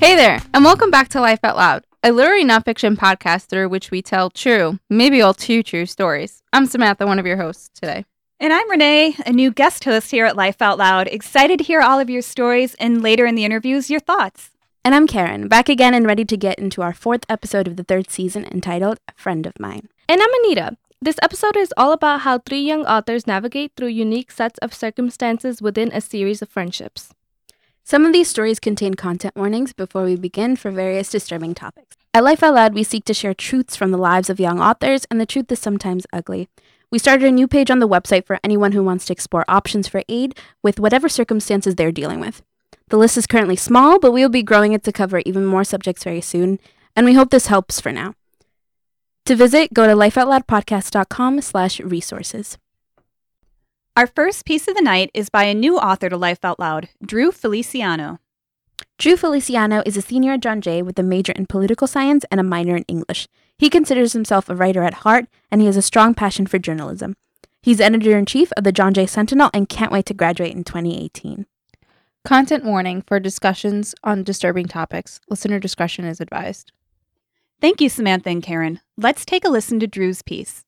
Hey there, and welcome back to Life Out Loud, a literary nonfiction podcast through which we tell true, maybe all too true stories. I'm Samantha, one of your hosts today. And I'm Renee, a new guest host here at Life Out Loud. Excited to hear all of your stories and later in the interviews, your thoughts. And I'm Karen, back again and ready to get into our fourth episode of the third season entitled A Friend of Mine. And I'm Anita. This episode is all about how three young authors navigate through unique sets of circumstances within a series of friendships. Some of these stories contain content warnings before we begin for various disturbing topics. At Life Out Loud, we seek to share truths from the lives of young authors, and the truth is sometimes ugly. We started a new page on the website for anyone who wants to explore options for aid with whatever circumstances they're dealing with. The list is currently small, but we will be growing it to cover even more subjects very soon, and we hope this helps for now. To visit, go to lifeoutloudpodcast.com slash resources. Our first piece of the night is by a new author to Life Out Loud, Drew Feliciano. Drew Feliciano is a senior at John Jay with a major in political science and a minor in English. He considers himself a writer at heart, and he has a strong passion for journalism. He's editor in chief of the John Jay Sentinel and can't wait to graduate in 2018. Content warning for discussions on disturbing topics. Listener discretion is advised. Thank you, Samantha and Karen. Let's take a listen to Drew's piece.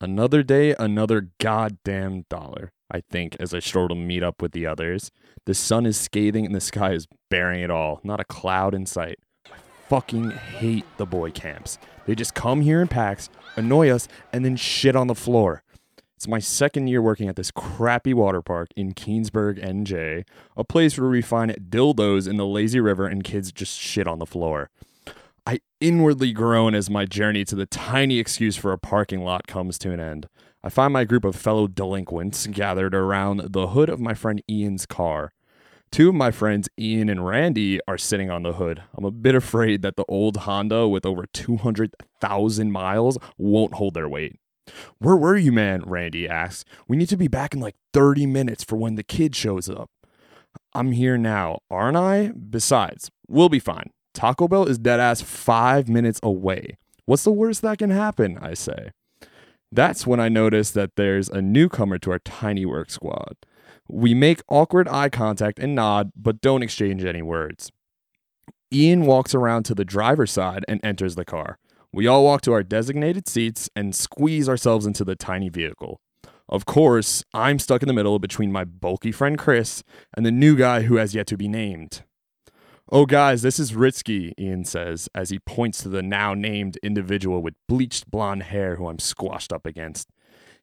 Another day, another goddamn dollar, I think, as I stroll to meet up with the others. The sun is scathing and the sky is bearing it all. Not a cloud in sight. I fucking hate the boy camps. They just come here in packs, annoy us, and then shit on the floor. It's my second year working at this crappy water park in Keansburg, NJ, a place where we find dildos in the lazy river and kids just shit on the floor. I inwardly groan as my journey to the tiny excuse for a parking lot comes to an end. I find my group of fellow delinquents gathered around the hood of my friend Ian's car. Two of my friends, Ian and Randy, are sitting on the hood. I'm a bit afraid that the old Honda with over 200,000 miles won't hold their weight. Where were you, man? Randy asks. We need to be back in like 30 minutes for when the kid shows up. I'm here now, aren't I? Besides, we'll be fine. Taco Bell is dead ass five minutes away. What's the worst that can happen? I say. That's when I notice that there's a newcomer to our tiny work squad. We make awkward eye contact and nod, but don't exchange any words. Ian walks around to the driver's side and enters the car. We all walk to our designated seats and squeeze ourselves into the tiny vehicle. Of course, I'm stuck in the middle between my bulky friend Chris and the new guy who has yet to be named. Oh, guys, this is Ritsky, Ian says as he points to the now named individual with bleached blonde hair who I'm squashed up against.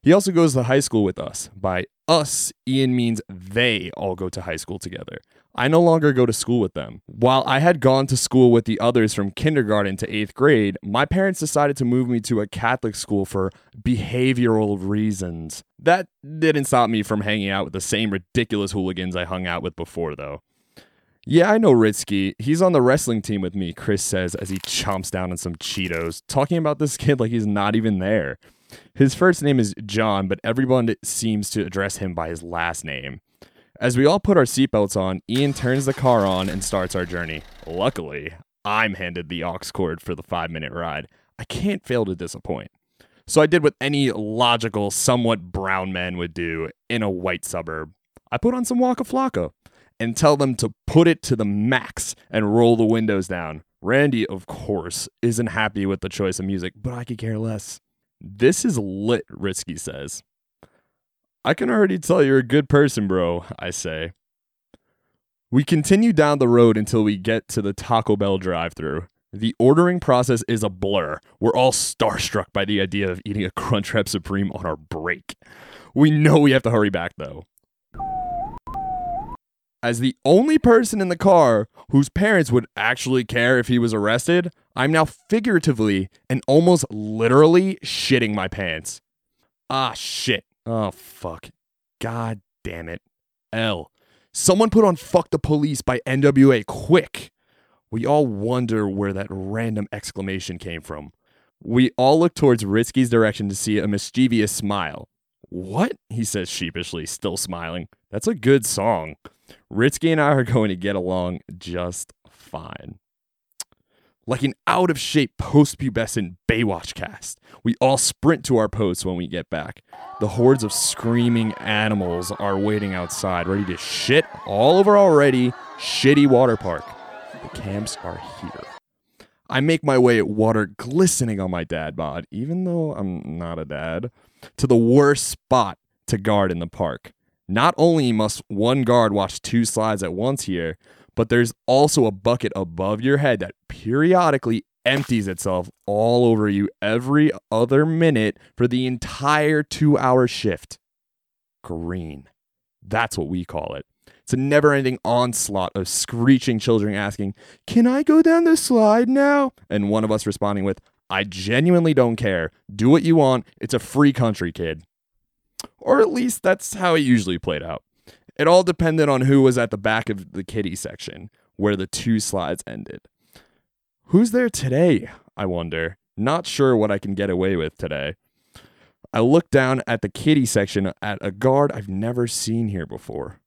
He also goes to high school with us. By us, Ian means they all go to high school together. I no longer go to school with them. While I had gone to school with the others from kindergarten to eighth grade, my parents decided to move me to a Catholic school for behavioral reasons. That didn't stop me from hanging out with the same ridiculous hooligans I hung out with before, though. Yeah, I know Ritsky. He's on the wrestling team with me, Chris says as he chomps down on some Cheetos, talking about this kid like he's not even there. His first name is John, but everyone seems to address him by his last name. As we all put our seatbelts on, Ian turns the car on and starts our journey. Luckily, I'm handed the aux cord for the five minute ride. I can't fail to disappoint. So I did what any logical, somewhat brown man would do in a white suburb. I put on some Waka Flocka and tell them to put it to the max and roll the windows down. Randy, of course, isn't happy with the choice of music, but I could care less. This is lit, Ritsky says. I can already tell you're a good person, bro, I say. We continue down the road until we get to the Taco Bell drive through. The ordering process is a blur. We're all starstruck by the idea of eating a Crunchwrap Supreme on our break. We know we have to hurry back, though as the only person in the car whose parents would actually care if he was arrested, I'm now figuratively and almost literally shitting my pants. Ah, shit. Oh, fuck. God damn it. L. Someone put on Fuck the Police by NWA quick. We all wonder where that random exclamation came from. We all look towards Ritsky's direction to see a mischievous smile. What? He says sheepishly, still smiling. That's a good song. Ritsky and I are going to get along just fine. Like an out of shape post pubescent Baywatch cast, we all sprint to our posts when we get back. The hordes of screaming animals are waiting outside, ready to shit all over already shitty water park. The camps are here. I make my way at water glistening on my dad bod, even though I'm not a dad, to the worst spot to guard in the park. Not only must one guard watch two slides at once here, but there's also a bucket above your head that periodically empties itself all over you every other minute for the entire two hour shift. Green. That's what we call it. It's a never ending onslaught of screeching children asking, Can I go down the slide now? And one of us responding with, I genuinely don't care. Do what you want. It's a free country, kid. Or at least that's how it usually played out. It all depended on who was at the back of the kiddie section, where the two slides ended. Who's there today? I wonder. Not sure what I can get away with today. I look down at the kiddie section at a guard I've never seen here before.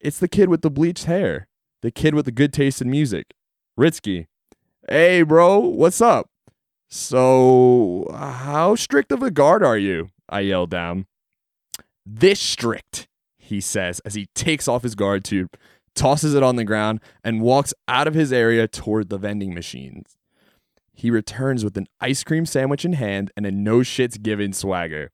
It's the kid with the bleached hair, the kid with the good taste in music, Ritsky. Hey, bro, what's up? So, how strict of a guard are you? I yell down. This strict, he says as he takes off his guard tube, tosses it on the ground, and walks out of his area toward the vending machines. He returns with an ice cream sandwich in hand and a no shits given swagger.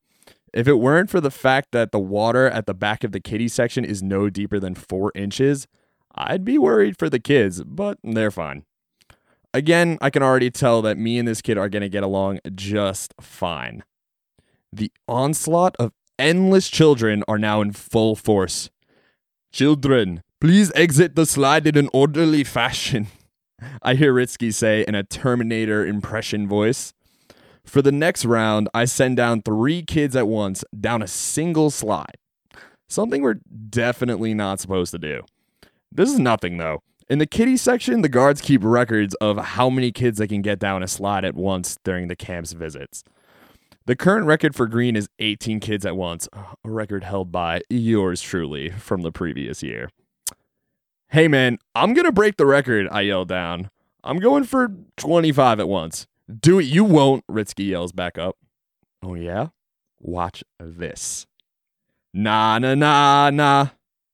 If it weren't for the fact that the water at the back of the kiddie section is no deeper than four inches, I'd be worried for the kids, but they're fine. Again, I can already tell that me and this kid are going to get along just fine. The onslaught of endless children are now in full force. Children, please exit the slide in an orderly fashion. I hear Ritsky say in a Terminator impression voice. For the next round, I send down three kids at once down a single slide. Something we're definitely not supposed to do. This is nothing though. In the kiddie section, the guards keep records of how many kids they can get down a slide at once during the camp's visits. The current record for Green is 18 kids at once, a record held by yours truly from the previous year. Hey man, I'm gonna break the record, I yell down. I'm going for 25 at once. Do it, you won't, Ritsky yells back up. Oh yeah? Watch this. Nah, nah, nah, nah.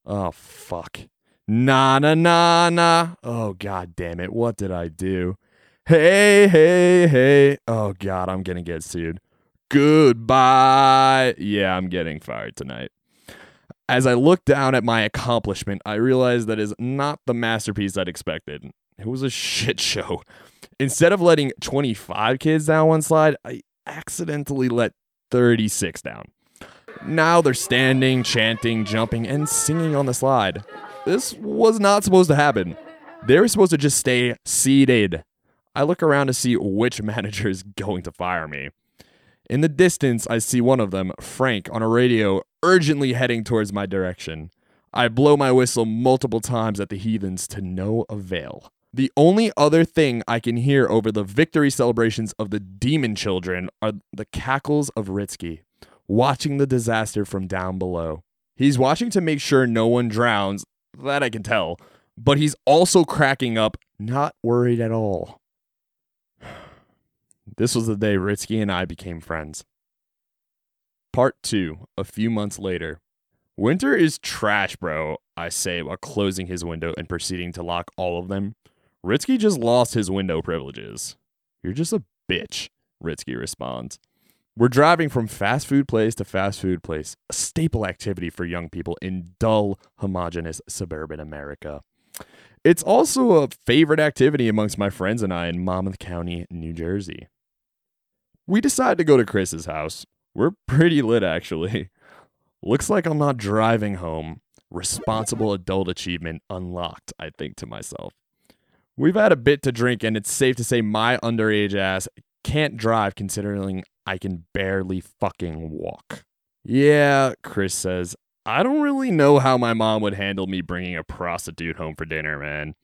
Oh, fuck. Nah, nah, nah, nah. Oh, god damn it. What did I do? Hey, hey, hey. Oh, god, I'm gonna get sued. Goodbye. Yeah, I'm getting fired tonight. As I look down at my accomplishment, I realize that is not the masterpiece I'd expected. It was a shit show. Instead of letting 25 kids down one slide, I accidentally let 36 down. Now they're standing, chanting, jumping, and singing on the slide. This was not supposed to happen. They were supposed to just stay seated. I look around to see which manager is going to fire me. In the distance, I see one of them, Frank, on a radio, urgently heading towards my direction. I blow my whistle multiple times at the heathens to no avail. The only other thing I can hear over the victory celebrations of the demon children are the cackles of Ritsky, watching the disaster from down below. He's watching to make sure no one drowns, that I can tell, but he's also cracking up, not worried at all. This was the day Ritsky and I became friends. Part 2, a few months later. Winter is trash, bro, I say while closing his window and proceeding to lock all of them. Ritsky just lost his window privileges. You're just a bitch, Ritsky responds. We're driving from fast food place to fast food place, a staple activity for young people in dull, homogenous suburban America. It's also a favorite activity amongst my friends and I in Monmouth County, New Jersey. We decide to go to Chris's house. We're pretty lit, actually. Looks like I'm not driving home. Responsible adult achievement unlocked, I think to myself. We've had a bit to drink, and it's safe to say my underage ass can't drive considering I can barely fucking walk. Yeah, Chris says, I don't really know how my mom would handle me bringing a prostitute home for dinner, man.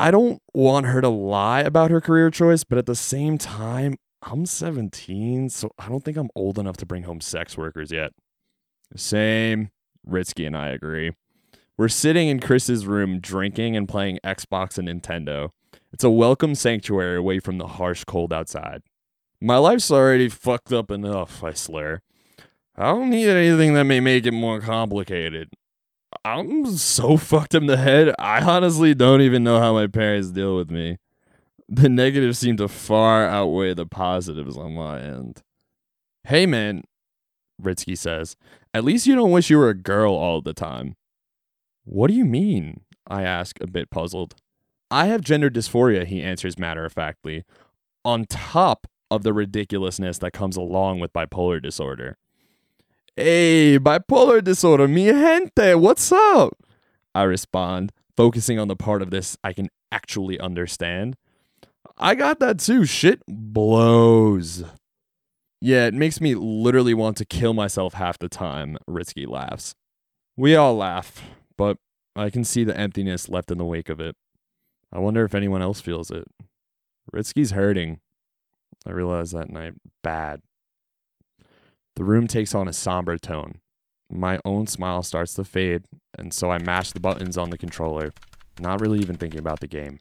I don't want her to lie about her career choice, but at the same time, I'm 17, so I don't think I'm old enough to bring home sex workers yet. Same. Ritsky and I agree. We're sitting in Chris's room drinking and playing Xbox and Nintendo. It's a welcome sanctuary away from the harsh cold outside. My life's already fucked up enough, I slur. I don't need anything that may make it more complicated. I'm so fucked in the head, I honestly don't even know how my parents deal with me. The negatives seem to far outweigh the positives on my end. Hey man, Ritsky says, at least you don't wish you were a girl all the time. What do you mean? I ask, a bit puzzled. I have gender dysphoria, he answers matter of factly, on top of the ridiculousness that comes along with bipolar disorder. Hey, bipolar disorder, mi gente, what's up? I respond, focusing on the part of this I can actually understand. I got that too. Shit blows. Yeah, it makes me literally want to kill myself half the time, Ritsky laughs. We all laugh, but I can see the emptiness left in the wake of it. I wonder if anyone else feels it. Ritsky's hurting. I realized that night bad. The room takes on a somber tone. My own smile starts to fade, and so I mash the buttons on the controller, not really even thinking about the game.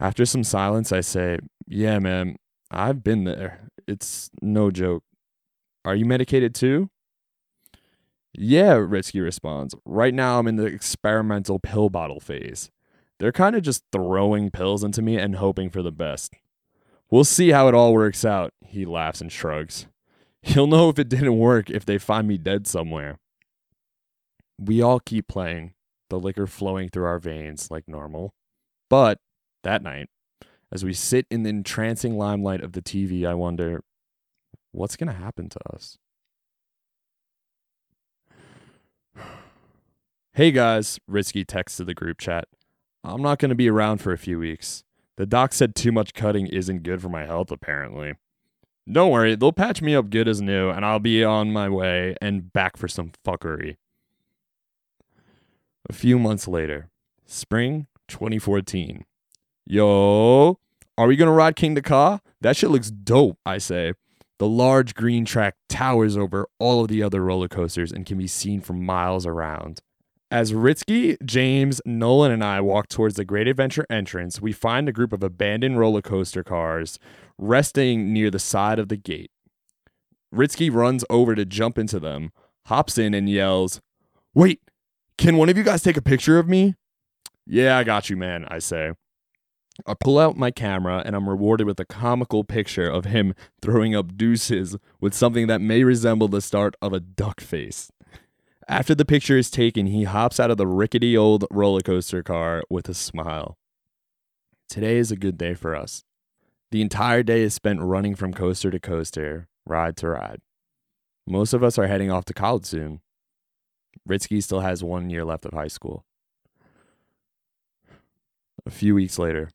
After some silence, I say, Yeah, man, I've been there. It's no joke. Are you medicated too? Yeah, Ritsky responds. Right now, I'm in the experimental pill bottle phase. They're kind of just throwing pills into me and hoping for the best. We'll see how it all works out, he laughs and shrugs. You'll know if it didn't work if they find me dead somewhere. We all keep playing, the liquor flowing through our veins like normal. But that night, as we sit in the entrancing limelight of the TV, I wonder what's going to happen to us? Hey guys, Ritsky texts to the group chat. I'm not going to be around for a few weeks. The doc said too much cutting isn't good for my health, apparently. Don't worry, they'll patch me up good as new, and I'll be on my way and back for some fuckery. A few months later, spring 2014. Yo, are we gonna ride Kingda Ka? That shit looks dope, I say. The large green track towers over all of the other roller coasters and can be seen for miles around. As Ritsky, James, Nolan, and I walk towards the Great Adventure entrance, we find a group of abandoned roller coaster cars resting near the side of the gate. Ritsky runs over to jump into them, hops in, and yells, Wait, can one of you guys take a picture of me? Yeah, I got you, man, I say. I pull out my camera and I'm rewarded with a comical picture of him throwing up deuces with something that may resemble the start of a duck face. After the picture is taken, he hops out of the rickety old roller coaster car with a smile. Today is a good day for us. The entire day is spent running from coaster to coaster, ride to ride. Most of us are heading off to college soon. Ritsky still has one year left of high school. A few weeks later,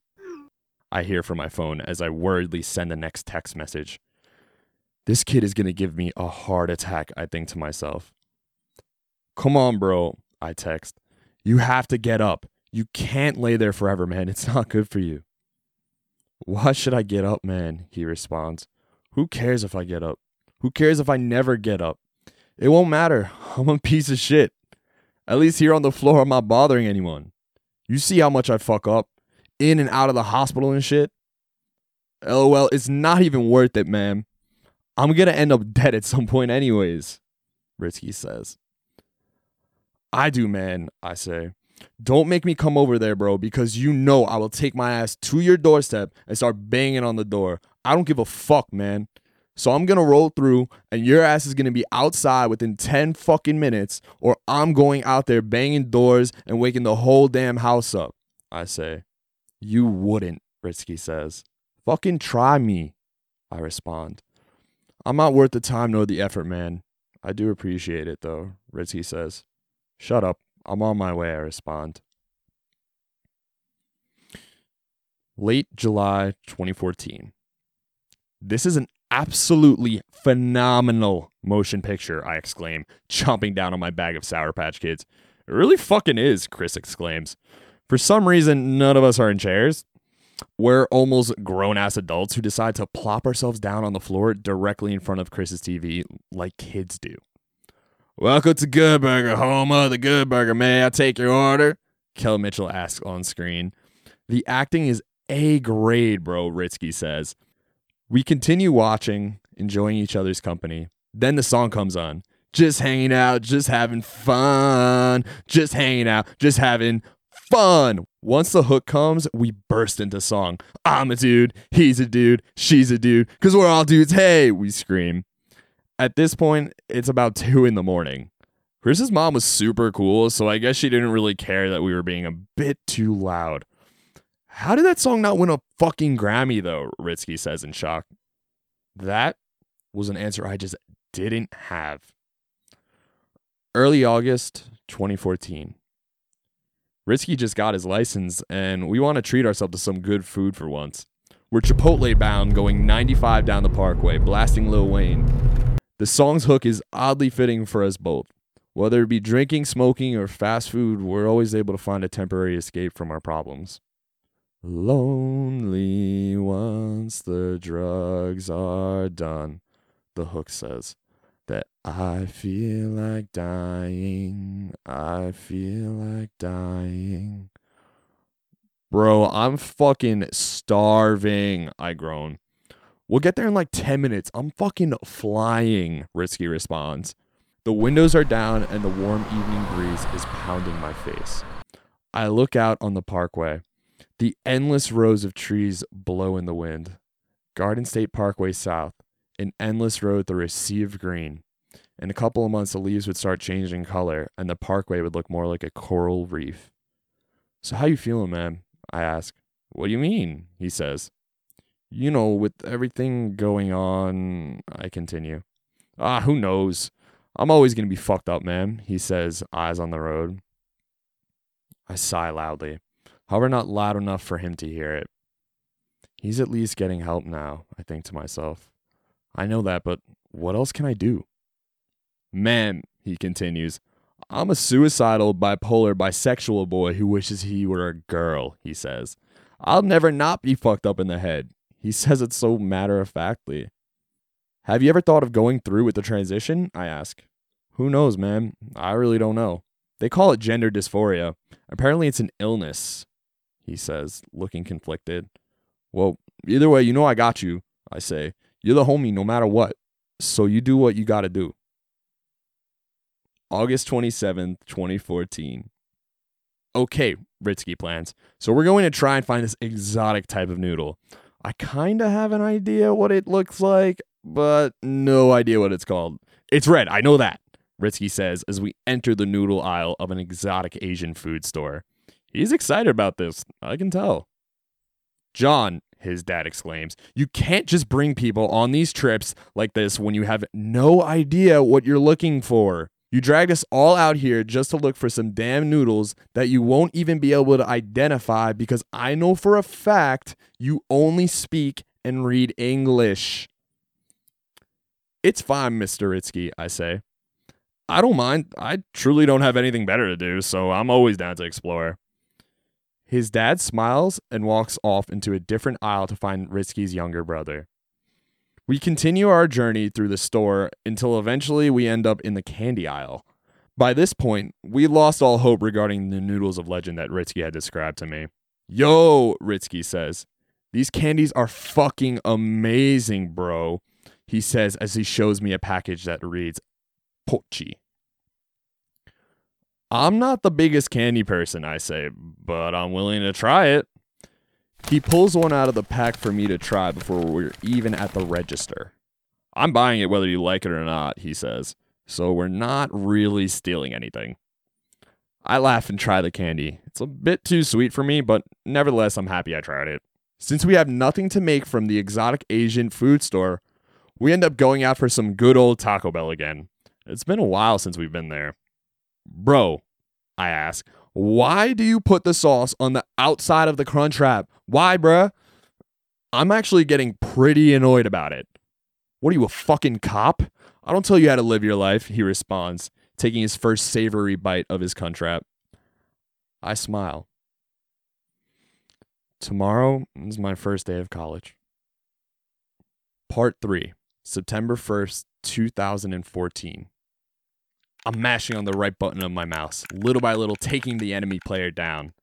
I hear from my phone as I worriedly send the next text message. This kid is going to give me a heart attack, I think to myself. Come on, bro, I text. You have to get up. You can't lay there forever, man. It's not good for you. Why should I get up, man? He responds. Who cares if I get up? Who cares if I never get up? It won't matter. I'm a piece of shit. At least here on the floor, I'm not bothering anyone. You see how much I fuck up? In and out of the hospital and shit? LOL, it's not even worth it, man. I'm gonna end up dead at some point, anyways, Ritsky says. I do, man, I say. Don't make me come over there, bro, because you know I will take my ass to your doorstep and start banging on the door. I don't give a fuck, man. So I'm gonna roll through, and your ass is gonna be outside within 10 fucking minutes, or I'm going out there banging doors and waking the whole damn house up. I say. You wouldn't, Ritsky says. Fucking try me, I respond. I'm not worth the time nor the effort, man. I do appreciate it, though, Ritsky says. Shut up. I'm on my way, I respond. Late July 2014. This is an Absolutely phenomenal motion picture, I exclaim, chomping down on my bag of Sour Patch Kids. It really fucking is, Chris exclaims. For some reason, none of us are in chairs. We're almost grown ass adults who decide to plop ourselves down on the floor directly in front of Chris's TV like kids do. Welcome to Good Burger, home of the Good Burger. May I take your order? Kel Mitchell asks on screen. The acting is A grade, bro, Ritsky says. We continue watching, enjoying each other's company. Then the song comes on. Just hanging out, just having fun. Just hanging out, just having fun. Once the hook comes, we burst into song. I'm a dude, he's a dude, she's a dude, because we're all dudes. Hey, we scream. At this point, it's about two in the morning. Chris's mom was super cool, so I guess she didn't really care that we were being a bit too loud. How did that song not win a fucking Grammy, though? Ritsky says in shock. That was an answer I just didn't have. Early August 2014. Ritsky just got his license, and we want to treat ourselves to some good food for once. We're Chipotle bound, going 95 down the parkway, blasting Lil Wayne. The song's hook is oddly fitting for us both. Whether it be drinking, smoking, or fast food, we're always able to find a temporary escape from our problems. Lonely once the drugs are done, the hook says. That I feel like dying, I feel like dying. Bro, I'm fucking starving, I groan. We'll get there in like 10 minutes. I'm fucking flying, Ritsky responds. The windows are down and the warm evening breeze is pounding my face. I look out on the parkway. The endless rows of trees blow in the wind. Garden State Parkway South, an endless road through a sea of green. In a couple of months, the leaves would start changing color, and the parkway would look more like a coral reef. So, how you feeling, man? I ask. What do you mean? He says. You know, with everything going on, I continue. Ah, who knows? I'm always gonna be fucked up, man, he says, eyes on the road. I sigh loudly, however, not loud enough for him to hear it. He's at least getting help now, I think to myself. I know that, but what else can I do? Man, he continues, I'm a suicidal, bipolar, bisexual boy who wishes he were a girl, he says. I'll never not be fucked up in the head. He says it so matter of factly. Have you ever thought of going through with the transition? I ask. Who knows, man? I really don't know. They call it gender dysphoria. Apparently, it's an illness, he says, looking conflicted. Well, either way, you know I got you, I say. You're the homie no matter what. So you do what you gotta do. August 27th, 2014. Okay, Ritsky plans. So we're going to try and find this exotic type of noodle. I kind of have an idea what it looks like, but no idea what it's called. It's red, I know that, Ritsky says as we enter the noodle aisle of an exotic Asian food store. He's excited about this, I can tell. John, his dad exclaims, you can't just bring people on these trips like this when you have no idea what you're looking for. You dragged us all out here just to look for some damn noodles that you won't even be able to identify because I know for a fact you only speak and read English. It's fine, Mr. Ritsky, I say. I don't mind. I truly don't have anything better to do, so I'm always down to explore. His dad smiles and walks off into a different aisle to find Ritsky's younger brother. We continue our journey through the store until eventually we end up in the candy aisle. By this point, we lost all hope regarding the noodles of legend that Ritsky had described to me. Yo, Ritsky says, these candies are fucking amazing, bro. He says as he shows me a package that reads Pochi. I'm not the biggest candy person, I say, but I'm willing to try it. He pulls one out of the pack for me to try before we're even at the register. I'm buying it whether you like it or not, he says, so we're not really stealing anything. I laugh and try the candy. It's a bit too sweet for me, but nevertheless, I'm happy I tried it. Since we have nothing to make from the exotic Asian food store, we end up going out for some good old Taco Bell again. It's been a while since we've been there. Bro, I ask, why do you put the sauce on the outside of the crunch wrap? Why, bruh? I'm actually getting pretty annoyed about it. What are you, a fucking cop? I don't tell you how to live your life, he responds, taking his first savory bite of his crunchwrap. I smile. Tomorrow is my first day of college. Part 3, September 1st, 2014. I'm mashing on the right button of my mouse, little by little taking the enemy player down.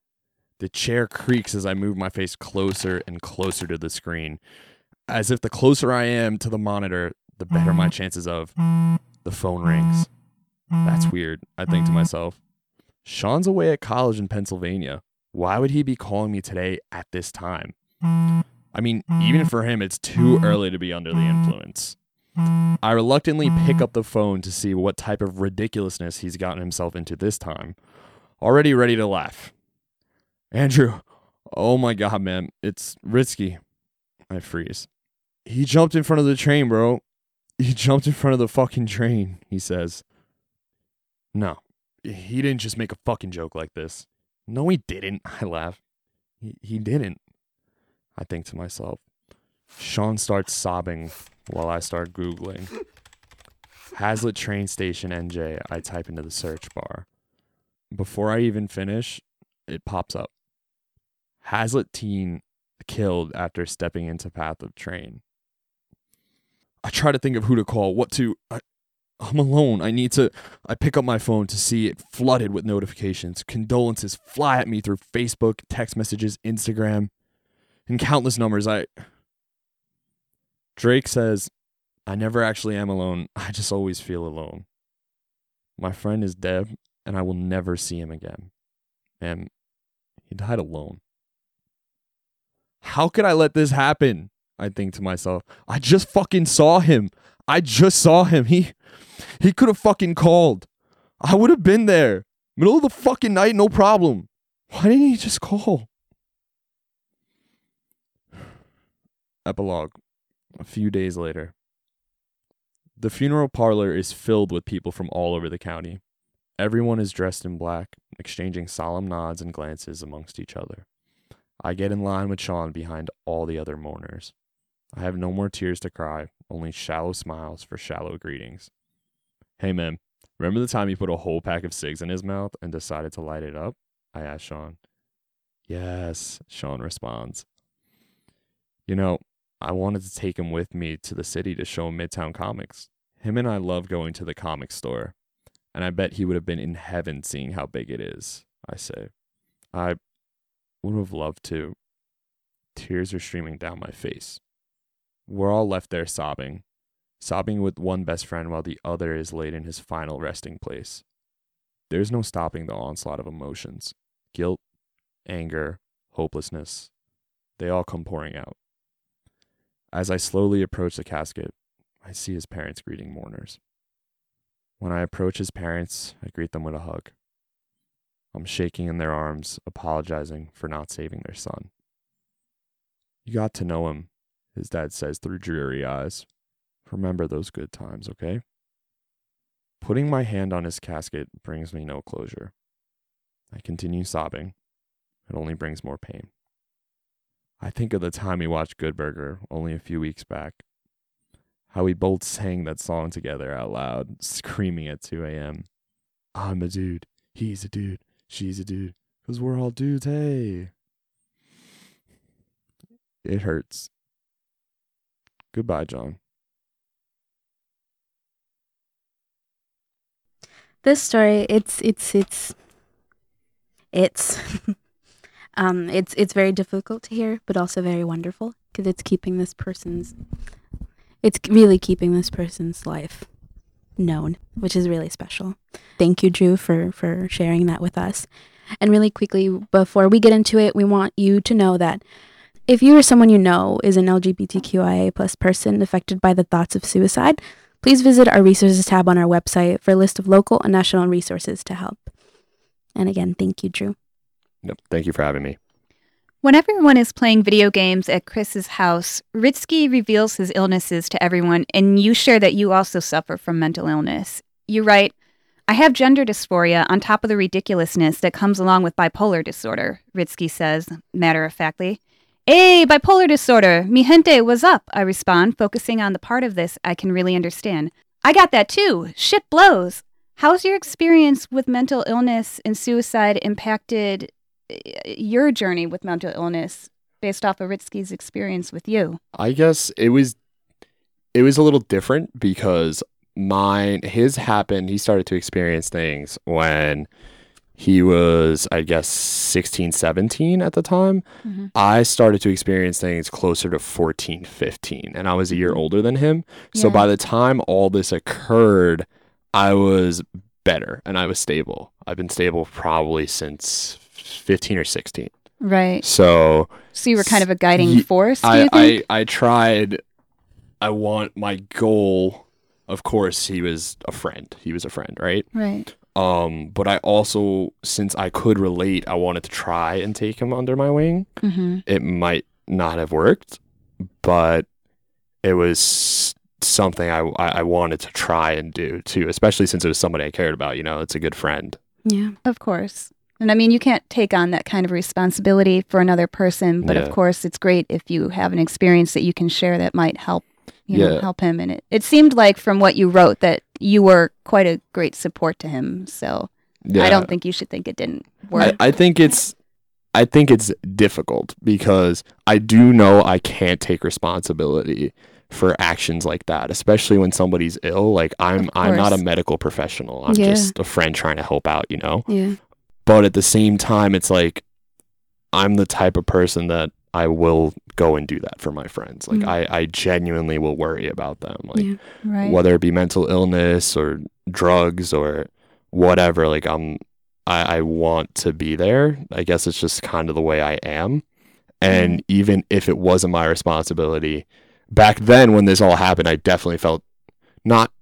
The chair creaks as I move my face closer and closer to the screen, as if the closer I am to the monitor, the better my uh-huh. chances of. The phone rings. That's weird, I think to uh-huh. myself. Sean's away at college in Pennsylvania. Why would he be calling me today at this time? Mm. I mean, even mm. for him, it's too mm. early to be under the influence. I reluctantly pick mm-hmm. up the phone to see what type of ridiculousness he's gotten himself into this time. Already ready to laugh. Andrew, oh my god, man, it's Ritsky. I freeze. He jumped in front of the train, bro. He jumped in front of the fucking train, he says. No, he didn't just make a fucking joke like this. No, he didn't, I laugh. He, he didn't. I think to myself. Sean starts sobbing while I start Googling. Hazlet train station NJ, I type into the search bar. Before I even finish, it pops up. Hazlet teen killed after stepping into path of train. I try to think of who to call, what to. I, I'm alone. I need to. I pick up my phone to see it flooded with notifications. Condolences fly at me through Facebook, text messages, Instagram, and countless numbers. I. Drake says, I never actually am alone. I just always feel alone. My friend is dead, and I will never see him again. And he died alone. How could I let this happen? I think to myself. I just fucking saw him. I just saw him. He he could have fucking called. I would have been there. Middle of the fucking night, no problem. Why didn't he just call? Epilogue. A few days later. The funeral parlor is filled with people from all over the county. Everyone is dressed in black, exchanging solemn nods and glances amongst each other. I get in line with Sean behind all the other mourners. I have no more tears to cry, only shallow smiles for shallow greetings. Hey man, remember the time you put a whole pack of cigs in his mouth and decided to light it up? I asked Sean. Yes, Sean responds. You know, I wanted to take him with me to the city to show him Midtown Comics. Him and I love going to the comic store, and I bet he would have been in heaven seeing how big it is, I say. I would have loved to. Tears are streaming down my face. We're all left there sobbing, sobbing with one best friend while the other is laid in his final resting place. There's no stopping the onslaught of emotions guilt, anger, hopelessness. They all come pouring out. As I slowly approach the casket, I see his parents greeting mourners. When I approach his parents, I greet them with a hug. I'm shaking in their arms, apologizing for not saving their son. You got to know him, his dad says through dreary eyes. Remember those good times, okay? Putting my hand on his casket brings me no closure. I continue sobbing. It only brings more pain. I think of the time we watched Good Burger only a few weeks back. How we both sang that song together out loud, screaming at 2 a.m. I'm a dude, he's a dude, she's a dude, because we're all dudes, hey. It hurts. Goodbye, John. This story, it's it's it's it's um it's it's very difficult to hear, but also very wonderful because it's keeping this person's it's really keeping this person's life known, which is really special. Thank you, Drew, for for sharing that with us. And really quickly, before we get into it, we want you to know that if you or someone you know is an LGBTQIA plus person affected by the thoughts of suicide, please visit our resources tab on our website for a list of local and national resources to help. And again, thank you, Drew. Yep. Thank you for having me. When everyone is playing video games at Chris's house, Ritsky reveals his illnesses to everyone, and you share that you also suffer from mental illness. You write, I have gender dysphoria on top of the ridiculousness that comes along with bipolar disorder, Ritsky says, matter of factly. Hey, bipolar disorder. Mi gente, what's up? I respond, focusing on the part of this I can really understand. I got that too. Shit blows. How's your experience with mental illness and suicide impacted your journey with mental illness based off of Ritsky's experience with you? I guess it was it was a little different because mine his happened he started to experience things when he was i guess 16 17 at the time. Mhm. i started to experience things closer to 14 15 and i was a year older than him. So by the time all this occurred i was better and i was stable. I've been stable probably since 15 or 16 Right. so So you were kind of a guiding Ye- force, do I, you think? I I tried. I want my goal. Of course, he was a friend. He was a friend, right? right. Um, but I also, since I could relate, I wanted to try and take him under my wing. Mm-hmm. It might not have worked, but it was something I, I I wanted to try and do too, especially since it was somebody I cared about. You know, it's a good friend. Yeah. Of course. And I mean, you can't take on that kind of responsibility for another person, but Yeah. of course, it's great if you have an experience that you can share that might help, you know, Yeah. help him. And it, it seemed like from what you wrote that you were quite a great support to him. So Yeah. I don't think you should think it didn't work. I, I think it's I think it's difficult because I do know I can't take responsibility for actions like that, especially when somebody's ill. Like I'm I'm not a medical professional. I'm Yeah. just a friend trying to help out, you know? Yeah. But at the same time it's like I'm the type of person that I will go and do that for my friends. Like Mm. I, I genuinely will worry about them. Like yeah. right. whether it be mental illness or drugs or whatever like i'm I, I want to be there i guess it's just kind of the way i am and even if it wasn't my responsibility back then when this all happened i definitely felt not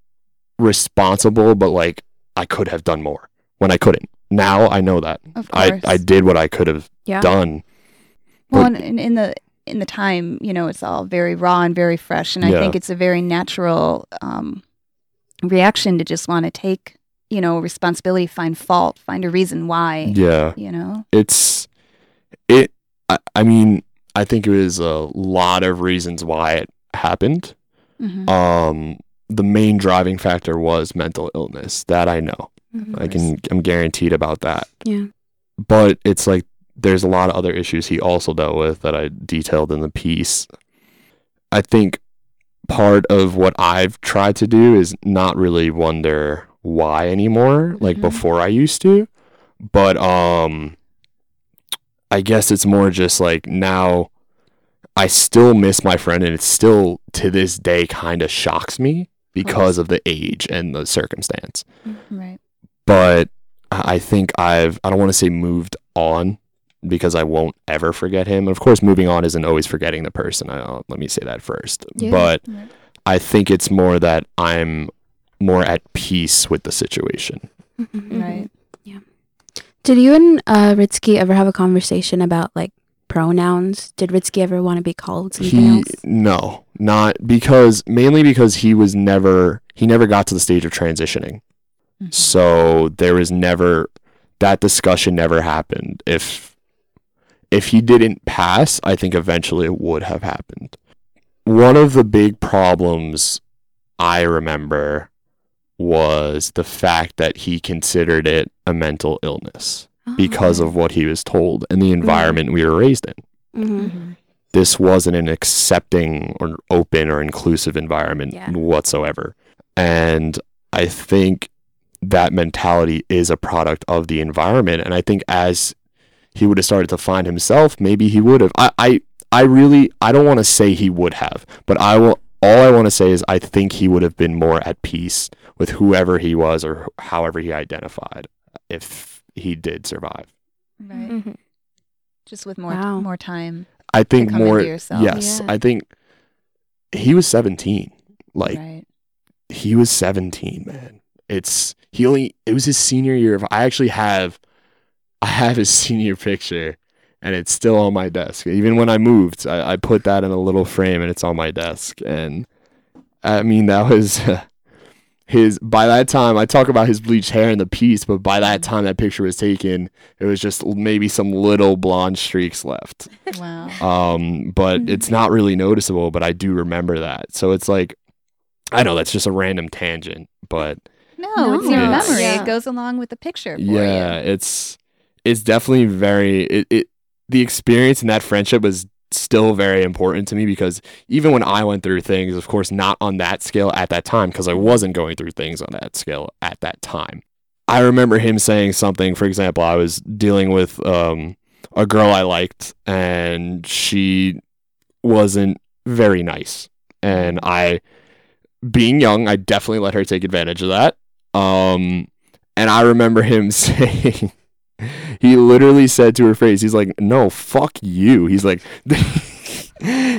responsible but like i could have done more when i couldn't now i know that of i course. i did what i could have Yeah. done Well, But- and in, in the in the time, you know, it's all very raw and very fresh, and I Yeah. think it's a very natural um, reaction to just want to take, you know, responsibility, find fault, find a reason why. yeah You know. it's it I, I mean i think it was a lot of reasons why it happened hmm um the main driving factor was mental illness that i know Mhm. i can i'm guaranteed about that Yeah. but it's like there's a lot of other issues he also dealt with that i detailed in the piece i think part of what i've tried to do is not really wonder why anymore like Mhm. before i used to but um i guess it's more just like now i still miss my friend and it still to this day kind of shocks me because of the age and the circumstance Right. But I I think I've I don't want to say moved on because I won't ever forget him. Of course, moving on isn't always forgetting the person. I, uh, let me say that first. Yeah. But Right. I think it's more that I'm more at peace with the situation. Mhm. Right. Yeah. Did you and uh, Ritsky ever have a conversation about like pronouns? Did Ritsky ever want to be called something He else? no, not because mainly because he was never he never got to the stage of transitioning. Mhm. So there was never that discussion never happened. If if he didn't pass, I think eventually it would have happened. One of the big problems I remember was the fact that he considered it a mental illness because Oh. of what he was told and the environment we were raised in Mhm. Mhm. this wasn't an accepting or open or inclusive environment Yeah. whatsoever. And I think that mentality is a product of the environment. And I think as he would have started to find himself, maybe he would have. I, I, I really, I don't want to say he would have, but I will. All I want to say is I think he would have been more at peace with whoever he was or however he identified if he did survive. Right. Mhm. Just with more Wow. more time. I think come into more. yourself. Yes, Yeah. I think he was 17. Like right. he was 17, man. It's he only it was his senior year of I actually have I have his senior picture and it's still on my desk. Even when I moved, I, I put that in a little frame and it's on my desk. And I mean that was his by that time I talk about his bleached hair in the piece, but by that time that picture was taken, it was just maybe some little blonde streaks left. Wow. Um, but it's not really noticeable, but I do remember that. So it's like I know that's just a random tangent, but No, it's your No. memory. Yeah. It goes along with the picture. For yeah, You. it's it's definitely very it, it the experience in that friendship was still very important to me because even when I went through things, of course, not on that scale at that time because I wasn't going through things on that scale at that time. I remember him saying something. For example, I was dealing with um, a girl I liked, and she wasn't very nice, and I, being young, I definitely let her take advantage of that. Um, and I remember him saying, he literally said to her face, he's like, no, fuck you. He's like,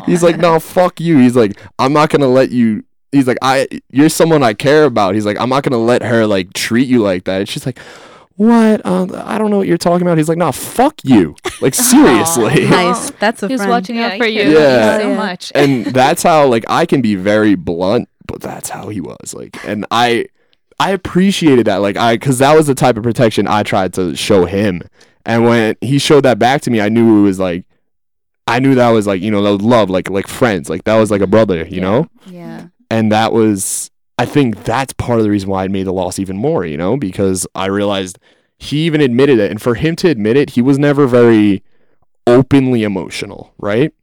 he's like, no, fuck you. He's like, I'm not gonna let you. He's like, I, you're someone I care about. He's like, I'm not gonna let her like treat you like that. And she's like, what? Um, I don't know what you're talking about. He's like, no, fuck you. Like seriously. nice. That's a He's friend. watching out for you. cares about Yeah. so Yeah. much. and that's how like I can be very blunt, but that's how he was. Like, and I, I appreciated that. Like, I, cause that was the type of protection I tried to show him. And when he showed that back to me, I knew it was like, I knew that was like, you know, that was love, like, like friends, like that was like a brother, you know? Yeah. And that was, I think that's part of the reason why it made the loss even more, you know, because I realized he even admitted it. And for him to admit it, he was never very openly emotional, right?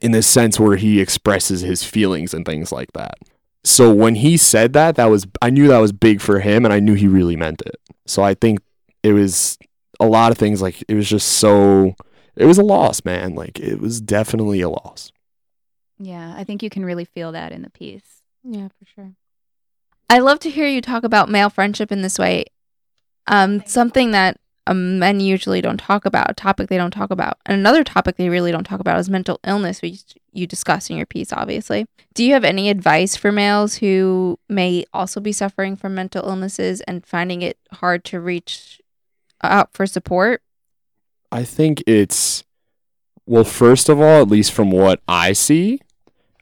In this sense where he expresses his feelings and things like that. So when he said that, that was, I knew that was big for him and I knew he really meant it. So I think it was a lot of things like, it was just so, it was a loss, man. Like, it was definitely a loss. Yeah. I think you can really feel that in the piece. Yeah, for sure. I love to hear you talk about male friendship in this way. Um, something that um, men usually don't talk about, a topic they don't talk about. And another topic they really don't talk about is mental illness, which you discuss in your piece, obviously. Do you have any advice for males who may also be suffering from mental illnesses and finding it hard to reach out for support? I think it's well, first of all, at least from what I see,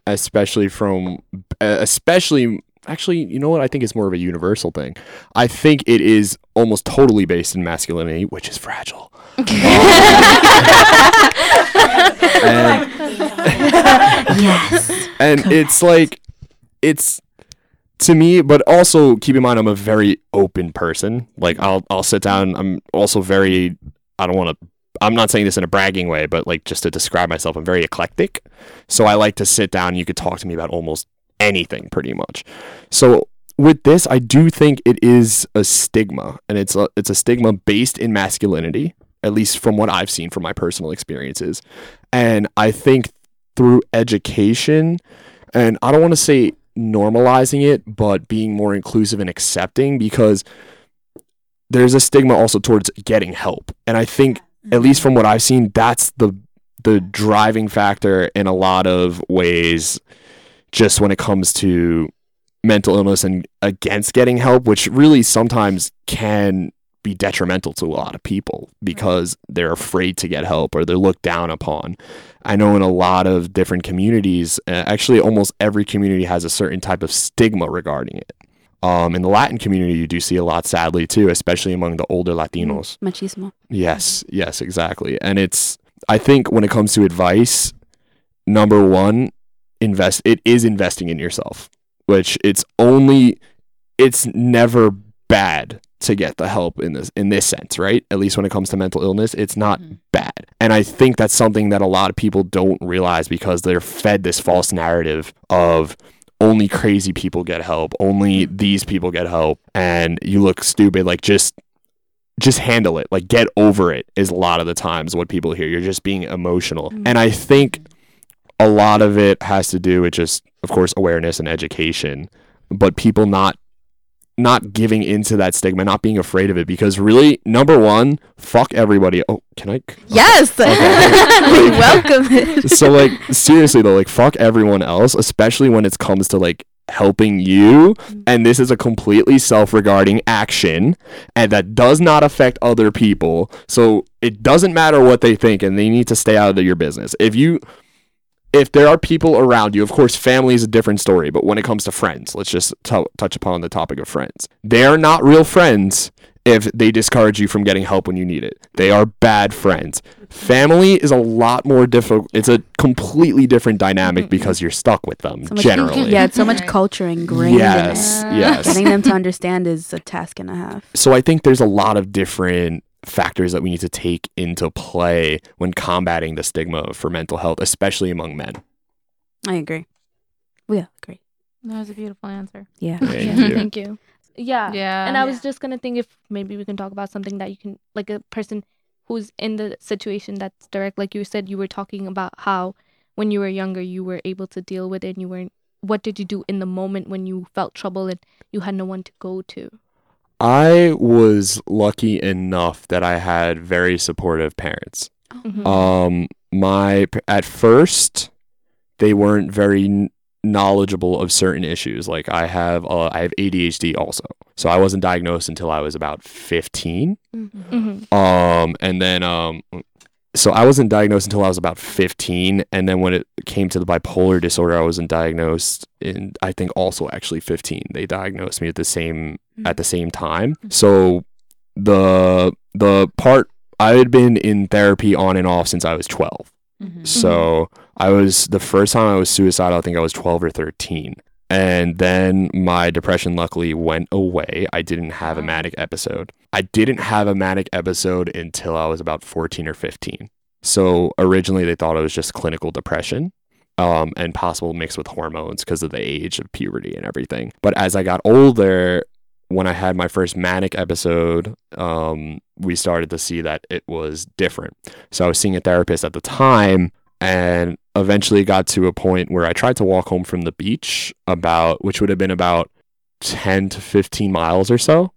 especially from especially actually, you know what? I think it's more of a universal thing. I think it is almost totally based in masculinity, which is fragile. and, yes. and it's like it's to me but also keep in mind i'm a very open person like i'll i'll sit down i'm also very i don't want to i'm not saying this in a bragging way but like just to describe myself i'm very eclectic so i like to sit down you could talk to me about almost anything pretty much so with this i do think it is a stigma and it's a it's a stigma based in masculinity at least from what i've seen from my personal experiences and i think through education and I don't want to say normalizing it, but being more inclusive and accepting because there's a stigma also towards getting help. And I think at least from what I've seen, that's the the driving factor in a lot of ways just when it comes to mental illness and against getting help, which really sometimes can be detrimental to a lot of people because they're afraid to get help or they're looked down upon. I know in a lot of different communities, uh, actually, almost every community has a certain type of stigma regarding it. Um, in the Latin community, you do see a lot, sadly, too, especially among the older Latinos. Machismo. Yes, yes, exactly. And it's, I think when it comes to advice, number one, invest, it is investing in yourself, which it's only, it's never bad to get the help in this in this sense, right? At least when it comes to mental illness, it's not mm-hmm. bad. And I think that's something that a lot of people don't realize because they're fed this false narrative of only crazy people get help, only mm-hmm. these people get help, and you look stupid. Like just just handle it. Like get over it is a lot of the times what people hear. You're just being emotional. Mm-hmm. And I think a lot of it has to do with just of course awareness and education, but people not not giving into that stigma, not being afraid of it because really number 1, fuck everybody. Oh, can I Yes. we welcome it. so like seriously though like fuck everyone else especially when it comes to like helping you mm-hmm. and this is a completely self-regarding action and that does not affect other people so it doesn't matter what they think and they need to stay out of your business if you if there are people around you, of course, family is a different story. But when it comes to friends, let's just t- touch upon the topic of friends. They are not real friends if they discourage you from getting help when you need it. They are bad friends. Family is a lot more difficult. It's a completely different dynamic mm-hmm. because you're stuck with them So much- generally. yeah, it's so much culture ingrained Yes, in it. yes. Getting them to understand is a task and a half. So I think there's a lot of different factors that we need to take into play when combating the stigma for mental health, especially among men. I agree. We all agree. That was a beautiful answer. Yeah. Thank Yeah, you. Thank you. Yeah. Yeah. And I was just gonna think if maybe we can talk about something that you can like a person who's in the situation that's direct. Like you said, you were talking about how when you were younger you were able to deal with it and you weren't what did you do in the moment when you felt trouble and you had no one to go to? I was lucky enough that I had very supportive parents. Mhm. Um, my at first, they weren't very knowledgeable of certain issues. Like I have, uh, I have ADHD also, so I wasn't diagnosed until I was about fifteen. Mhm. Um, and then um, so I wasn't diagnosed until I was about fifteen, and then when it came to the bipolar disorder, I wasn't diagnosed in I think also actually fifteen. They diagnosed me at the same at the same time. Mm-hmm. So the the part I had been in therapy on and off since I was twelve. Mm-hmm. So mm-hmm. I was the first time I was suicidal. I think I was twelve or thirteen. And then my depression luckily went away. I didn't have a manic episode. I didn't have a manic episode until I was about 14 or 15. So originally they thought it was just clinical depression um, and possible mixed with hormones because of the age of puberty and everything. But as I got older, when I had my first manic episode, um, we started to see that it was different. So I was seeing a therapist at the time and eventually got to a point where I tried to walk home from the beach about, which would have been about 10 to 15 miles or so.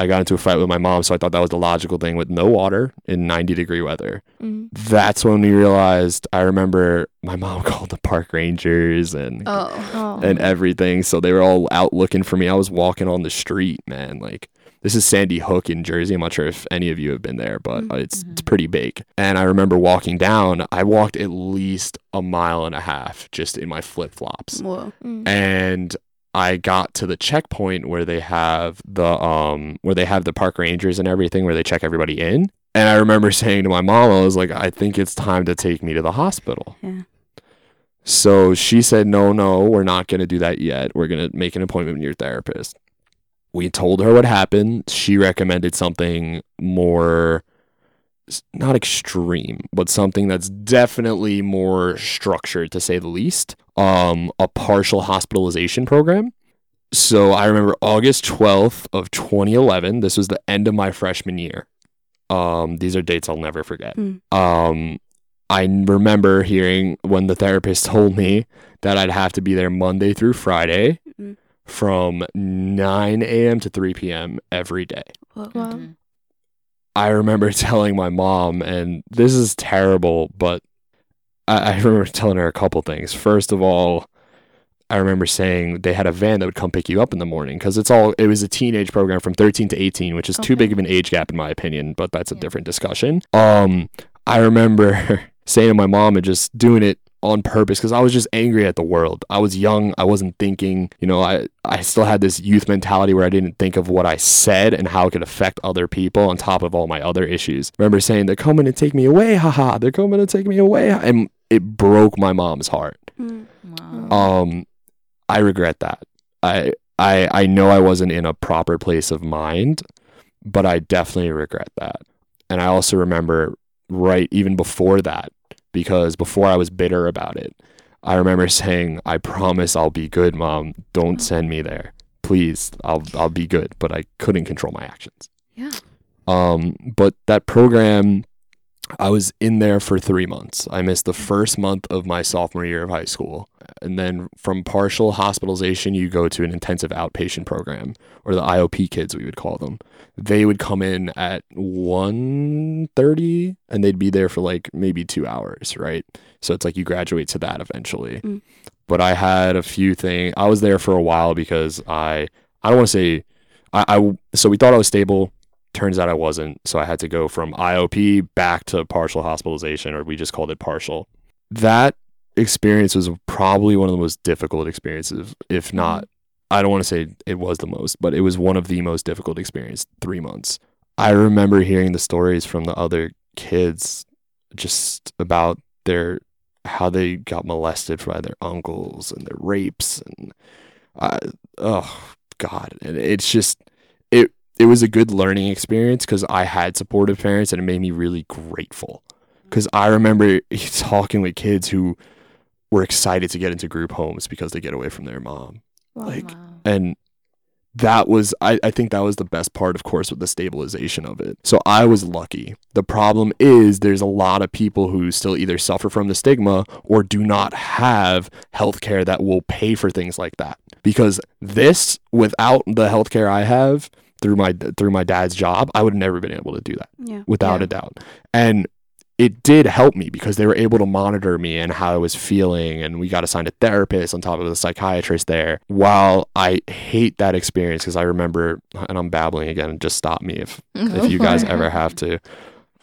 I got into a fight with my mom, so I thought that was the logical thing with no water in 90 degree weather. Mhm. That's when we realized. I remember my mom called the park rangers and. Oh. and everything. So they were all out looking for me. I was walking on the street, man. Like this is Sandy Hook in Jersey. I'm not sure if any of you have been there, but Mm. uh, it's it's pretty big. And I remember walking down. I walked at least a mile and a half just in my flip flops, Whoa. Mm. and I got to the checkpoint where they have the um where they have the park rangers and everything where they check everybody in. And I remember saying to my mom, I was like, I think it's time to take me to the hospital. Yeah. So she said, No, no, we're not going to do that yet. We're going to make an appointment with your therapist. We told her what happened. She recommended something more not extreme, but something that's definitely more structured, to say the least. Um, a partial hospitalization program. So I remember August 12th of 2011. This was the end of my freshman year. Um, these are dates I'll never forget. Mm. Um, I remember hearing when the therapist told me that I'd have to be there Monday through Friday Mm. From 9 a.m. to 3 p.m. every day. Whoa. Wow. I remember telling my mom, and this is terrible, but I, I remember telling her a couple things. First of all, I remember saying they had a van that would come pick you up in the morning because it's all it was a teenage program from 13 to 18, which is too big of an age gap in my opinion, but that's a different discussion. Um, I remember saying to my mom and just doing it on purpose because I was just angry at the world. I was young. I wasn't thinking, you know, I, I still had this youth mentality where I didn't think of what I said and how it could affect other people on top of all my other issues. I remember saying, they're coming to take me away. Haha. They're coming to take me away. And it broke my mom's heart. Mm. Wow. Um, I regret that. I, I, I know I wasn't in a proper place of mind, but I definitely regret that. And I also remember right even before that, because before I was bitter about it, I remember saying, "I promise I'll be good, mom. Don't send me there, please. I'll I'll be good." But I couldn't control my actions. Yeah. Um, but that program, I was in there for three months. I missed the first month of my sophomore year of high school, and then from partial hospitalization, you go to an intensive outpatient program, or the IOP kids we would call them. They would come in at 1.30 and they'd be there for like maybe two hours, right? So it's like you graduate to that eventually. Mm. But I had a few things. I was there for a while because I I don't want to say I, I so we thought I was stable. Turns out I wasn't. So I had to go from IOP back to partial hospitalization, or we just called it partial. That experience was probably one of the most difficult experiences, if not, I don't want to say it was the most, but it was one of the most difficult experience. Three months. I remember hearing the stories from the other kids, just about their how they got molested by their uncles and their rapes and, uh, oh God, and it's just it. It was a good learning experience because I had supportive parents and it made me really grateful. Because I remember talking with kids who were excited to get into group homes because they get away from their mom. Like, and that was, I, I think that was the best part, of course, with the stabilization of it. So I was lucky. The problem is there's a lot of people who still either suffer from the stigma or do not have healthcare that will pay for things like that. Because this, without the healthcare I have, through my through my dad's job, I would have never been able to do that Yeah. without Yeah. a doubt. And it did help me because they were able to monitor me and how I was feeling. And we got assigned a therapist on top of the psychiatrist there. While I hate that experience because I remember, and I'm babbling again, just stop me if, if you guys ever have to.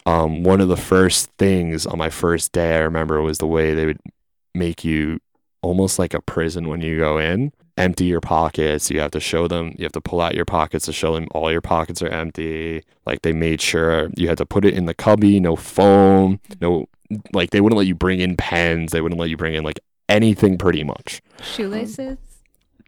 Um, one of the first things on my first day I remember was the way they would make you almost like a prison when you go in empty your pockets. You have to show them you have to pull out your pockets to show them all your pockets are empty. Like they made sure you had to put it in the cubby no phone no like they wouldn't let you bring in pens. They wouldn't let you bring in like anything pretty much. Shoelaces?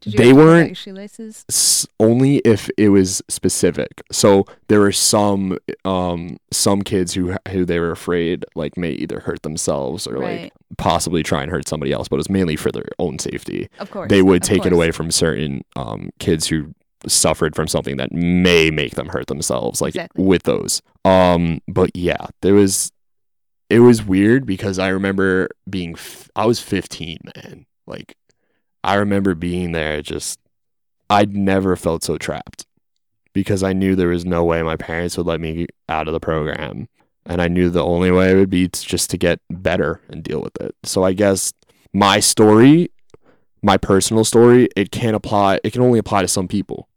They have to pull out weren't- shoelaces. S- only if it was specific so there were some um some kids who who they were afraid like may either hurt themselves or like possibly try and hurt somebody else but it was mainly for their own safety Of course. they would take it away from certain um, kids who suffered from something that may make them hurt themselves like Exactly. with those um but yeah there was it was weird because i remember being f- i was 15 man like i remember being there just i'd never felt so trapped because i knew there was no way my parents would let me out of the program and i knew the only way would be to, just to get better and deal with it so i guess my story my personal story, it can't apply. It can only apply to some people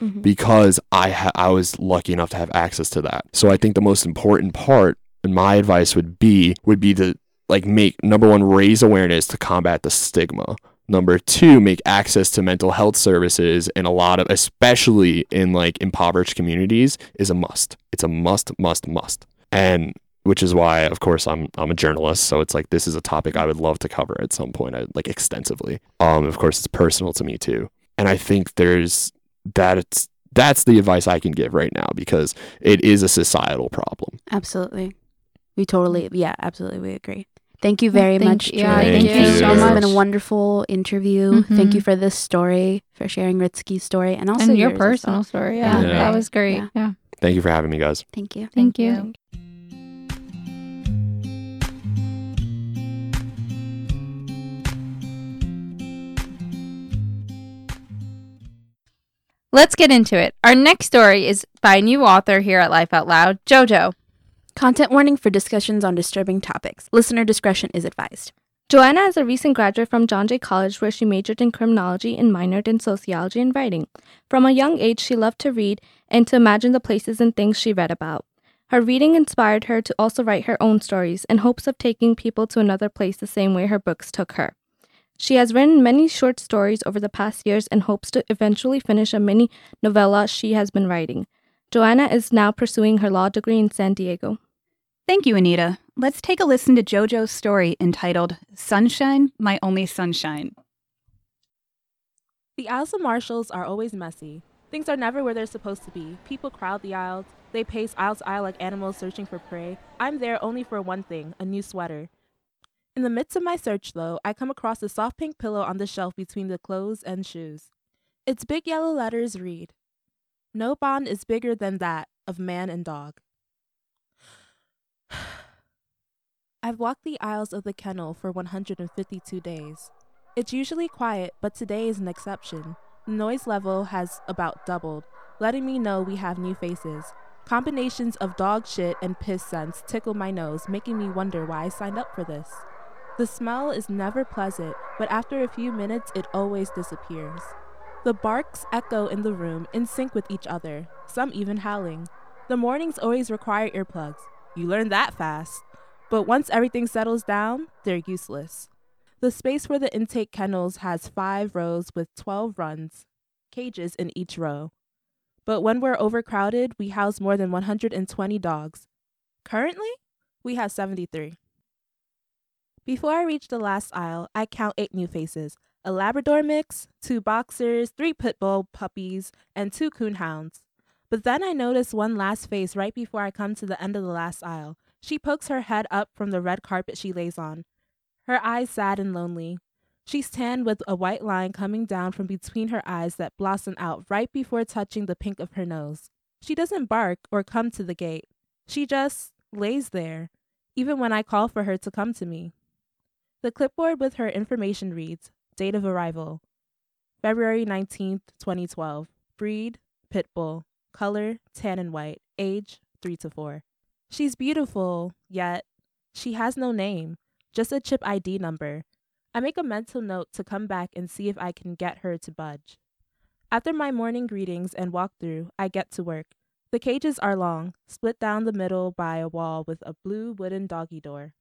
Mhm. because I ha- I was lucky enough to have access to that. So I think the most important part, and my advice would be would be to like make number one raise awareness to combat the stigma. Number two, make access to mental health services in a lot of, especially in like impoverished communities, is a must. It's a must, must, must. And which is why, of course, I'm I'm a journalist, so it's like this is a topic I would love to cover at some point, I, like extensively. Um, of course, it's personal to me too, and I think there's that it's that's the advice I can give right now because it is a societal problem. Absolutely. We totally, yeah, absolutely, we agree. Thank you very Thank much, you. Joy. Yeah, thank you so This has been a wonderful interview. Mm-hmm. Thank you for this story, for sharing Ritsky's story, and also and your yours as well. personal story. Yeah, Yeah. that was great. Yeah. Yeah. Thank you for having me, guys. Thank you. Thank, you. Let's get into it. Our next story is by a new author here at Life Out Loud, JoJo. Content warning for discussions on disturbing topics. Listener discretion is advised. Joanna is a recent graduate from John Jay College where she majored in criminology and minored in sociology and writing. From a young age, she loved to read and to imagine the places and things she read about. Her reading inspired her to also write her own stories in hopes of taking people to another place the same way her books took her. She has written many short stories over the past years and hopes to eventually finish a mini novella she has been writing. Joanna is now pursuing her law degree in San Diego. Thank you, Anita. Let's take a listen to JoJo's story entitled Sunshine, My Only Sunshine. The aisles of Marshalls are always messy. Things are never where they're supposed to be. People crowd the aisles. They pace aisle to aisle like animals searching for prey. I'm there only for one thing a new sweater. In the midst of my search, though, I come across a soft pink pillow on the shelf between the clothes and shoes. Its big yellow letters read No bond is bigger than that of man and dog. I've walked the aisles of the kennel for 152 days. It's usually quiet, but today is an exception. The noise level has about doubled, letting me know we have new faces. Combinations of dog shit and piss scents tickle my nose, making me wonder why I signed up for this. The smell is never pleasant, but after a few minutes, it always disappears. The barks echo in the room, in sync with each other, some even howling. The mornings always require earplugs. You learn that fast. But once everything settles down, they're useless. The space for the intake kennels has five rows with 12 runs, cages in each row. But when we're overcrowded, we house more than 120 dogs. Currently, we have 73. Before I reach the last aisle, I count eight new faces a Labrador mix, two boxers, three pit bull puppies, and two coonhounds. But then I notice one last face right before I come to the end of the last aisle. She pokes her head up from the red carpet she lays on, her eyes sad and lonely. She's tan with a white line coming down from between her eyes that blossom out right before touching the pink of her nose. She doesn't bark or come to the gate. She just lays there, even when I call for her to come to me. The clipboard with her information reads Date of arrival February 19th, 2012. Breed Pit Bull. Color tan and white. Age 3 to 4. She's beautiful, yet she has no name, just a chip ID number. I make a mental note to come back and see if I can get her to budge. After my morning greetings and walkthrough, I get to work. The cages are long, split down the middle by a wall with a blue wooden doggy door.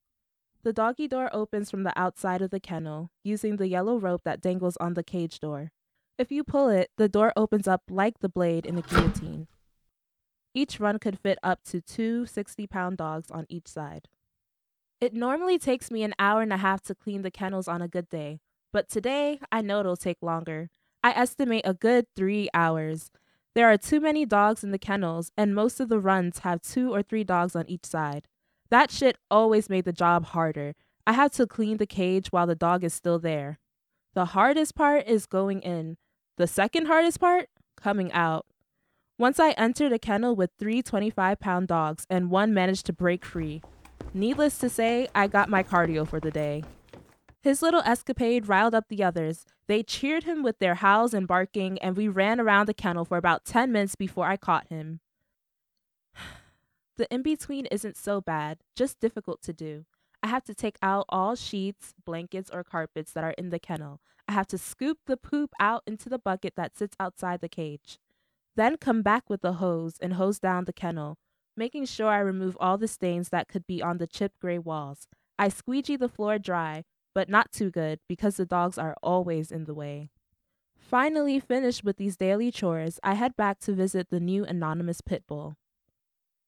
The doggy door opens from the outside of the kennel, using the yellow rope that dangles on the cage door. If you pull it, the door opens up like the blade in the guillotine. Each run could fit up to two 60 pound dogs on each side. It normally takes me an hour and a half to clean the kennels on a good day, but today I know it'll take longer. I estimate a good three hours. There are too many dogs in the kennels, and most of the runs have two or three dogs on each side. That shit always made the job harder. I have to clean the cage while the dog is still there. The hardest part is going in. The second hardest part, coming out. Once I entered a kennel with three 25 pound dogs, and one managed to break free. Needless to say, I got my cardio for the day. His little escapade riled up the others. They cheered him with their howls and barking, and we ran around the kennel for about 10 minutes before I caught him. The in between isn't so bad, just difficult to do. I have to take out all sheets, blankets, or carpets that are in the kennel. I have to scoop the poop out into the bucket that sits outside the cage. Then come back with the hose and hose down the kennel, making sure I remove all the stains that could be on the chipped gray walls. I squeegee the floor dry, but not too good because the dogs are always in the way. Finally finished with these daily chores, I head back to visit the new anonymous pit bull.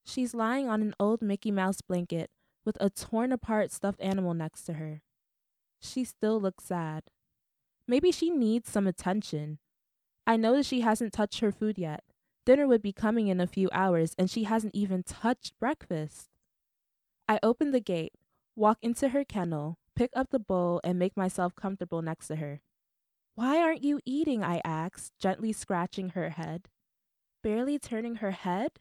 She's lying on an old Mickey Mouse blanket with a torn apart stuffed animal next to her. She still looks sad. Maybe she needs some attention. I notice she hasn't touched her food yet. Dinner would be coming in a few hours, and she hasn't even touched breakfast. I open the gate, walk into her kennel, pick up the bowl, and make myself comfortable next to her. Why aren't you eating? I ask, gently scratching her head. Barely turning her head?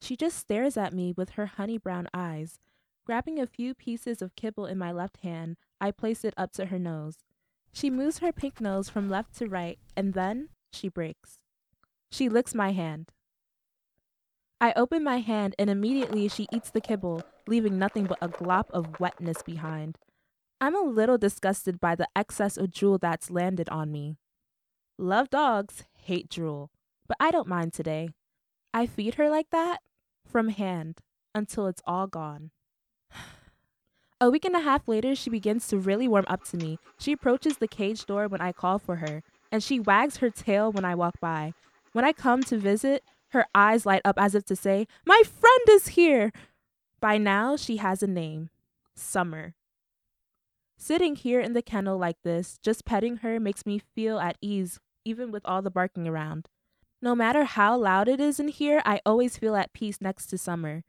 She just stares at me with her honey brown eyes. Grabbing a few pieces of kibble in my left hand, I place it up to her nose. She moves her pink nose from left to right, and then she breaks. She licks my hand. I open my hand, and immediately she eats the kibble, leaving nothing but a glop of wetness behind. I'm a little disgusted by the excess of drool that's landed on me. Love dogs, hate drool, but I don't mind today. I feed her like that from hand until it's all gone. A week and a half later, she begins to really warm up to me. She approaches the cage door when I call for her, and she wags her tail when I walk by. When I come to visit, her eyes light up as if to say, My friend is here! By now, she has a name Summer. Sitting here in the kennel like this, just petting her, makes me feel at ease, even with all the barking around. No matter how loud it is in here, I always feel at peace next to Summer.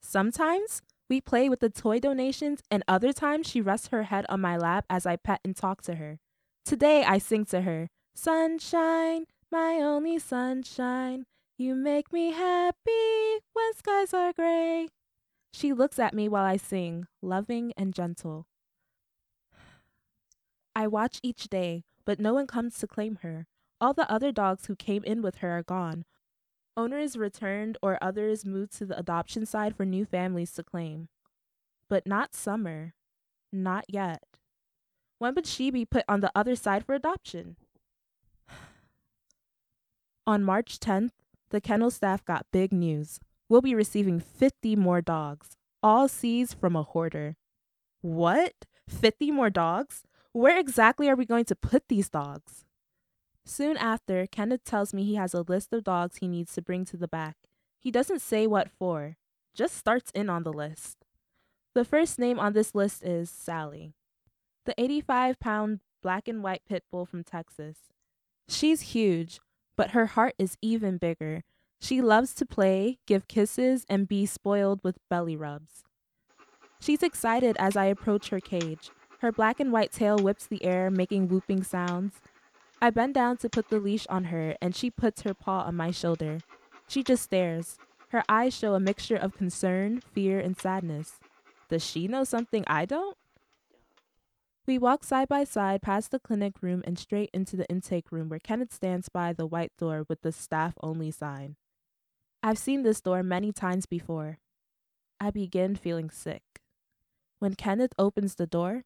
Sometimes we play with the toy donations, and other times she rests her head on my lap as I pet and talk to her. Today I sing to her, Sunshine, my only sunshine, you make me happy when skies are gray. She looks at me while I sing, loving and gentle. I watch each day, but no one comes to claim her. All the other dogs who came in with her are gone. Owners returned or others moved to the adoption side for new families to claim. But not Summer. Not yet. When would she be put on the other side for adoption? on March 10th, the kennel staff got big news. We'll be receiving 50 more dogs, all seized from a hoarder. What? 50 more dogs? Where exactly are we going to put these dogs? Soon after, Kenneth tells me he has a list of dogs he needs to bring to the back. He doesn't say what for, just starts in on the list. The first name on this list is Sally, the 85 pound black and white pit bull from Texas. She's huge, but her heart is even bigger. She loves to play, give kisses, and be spoiled with belly rubs. She's excited as I approach her cage. Her black and white tail whips the air, making whooping sounds. I bend down to put the leash on her, and she puts her paw on my shoulder. She just stares. Her eyes show a mixture of concern, fear, and sadness. Does she know something I don't? We walk side by side past the clinic room and straight into the intake room where Kenneth stands by the white door with the staff only sign. I've seen this door many times before. I begin feeling sick. When Kenneth opens the door,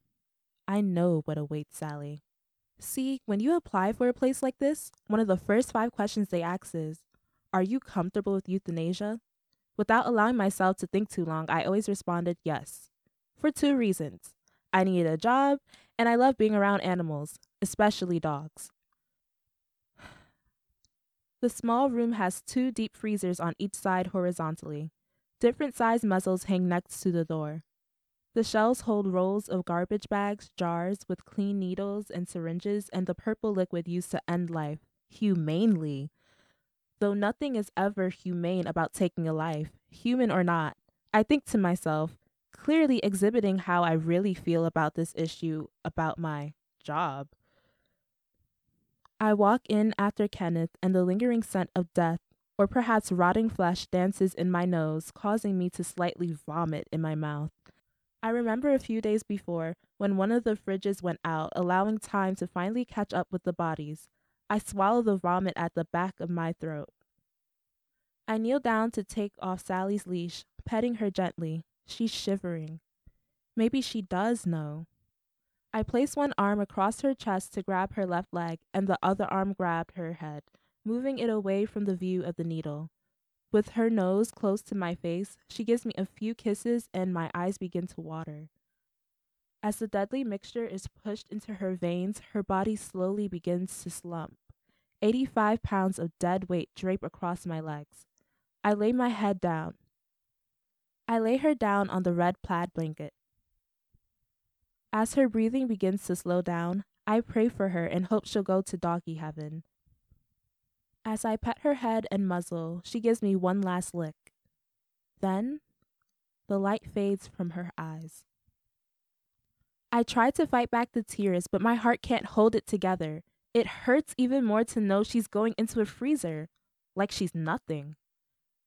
I know what awaits Sally. See, when you apply for a place like this, one of the first five questions they ask is Are you comfortable with euthanasia? Without allowing myself to think too long, I always responded yes. For two reasons I needed a job, and I love being around animals, especially dogs. The small room has two deep freezers on each side horizontally. Different sized muzzles hang next to the door. The shelves hold rolls of garbage bags, jars with clean needles and syringes, and the purple liquid used to end life, humanely. Though nothing is ever humane about taking a life, human or not, I think to myself, clearly exhibiting how I really feel about this issue, about my job. I walk in after Kenneth, and the lingering scent of death, or perhaps rotting flesh, dances in my nose, causing me to slightly vomit in my mouth. I remember a few days before when one of the fridges went out, allowing time to finally catch up with the bodies. I swallow the vomit at the back of my throat. I kneel down to take off Sally's leash, petting her gently. She's shivering. Maybe she does know. I place one arm across her chest to grab her left leg, and the other arm grabbed her head, moving it away from the view of the needle. With her nose close to my face, she gives me a few kisses, and my eyes begin to water. As the deadly mixture is pushed into her veins, her body slowly begins to slump. 85 pounds of dead weight drape across my legs. I lay my head down. I lay her down on the red plaid blanket. As her breathing begins to slow down, I pray for her and hope she'll go to doggy heaven. As I pet her head and muzzle, she gives me one last lick. Then, the light fades from her eyes. I try to fight back the tears, but my heart can't hold it together. It hurts even more to know she's going into a freezer, like she's nothing.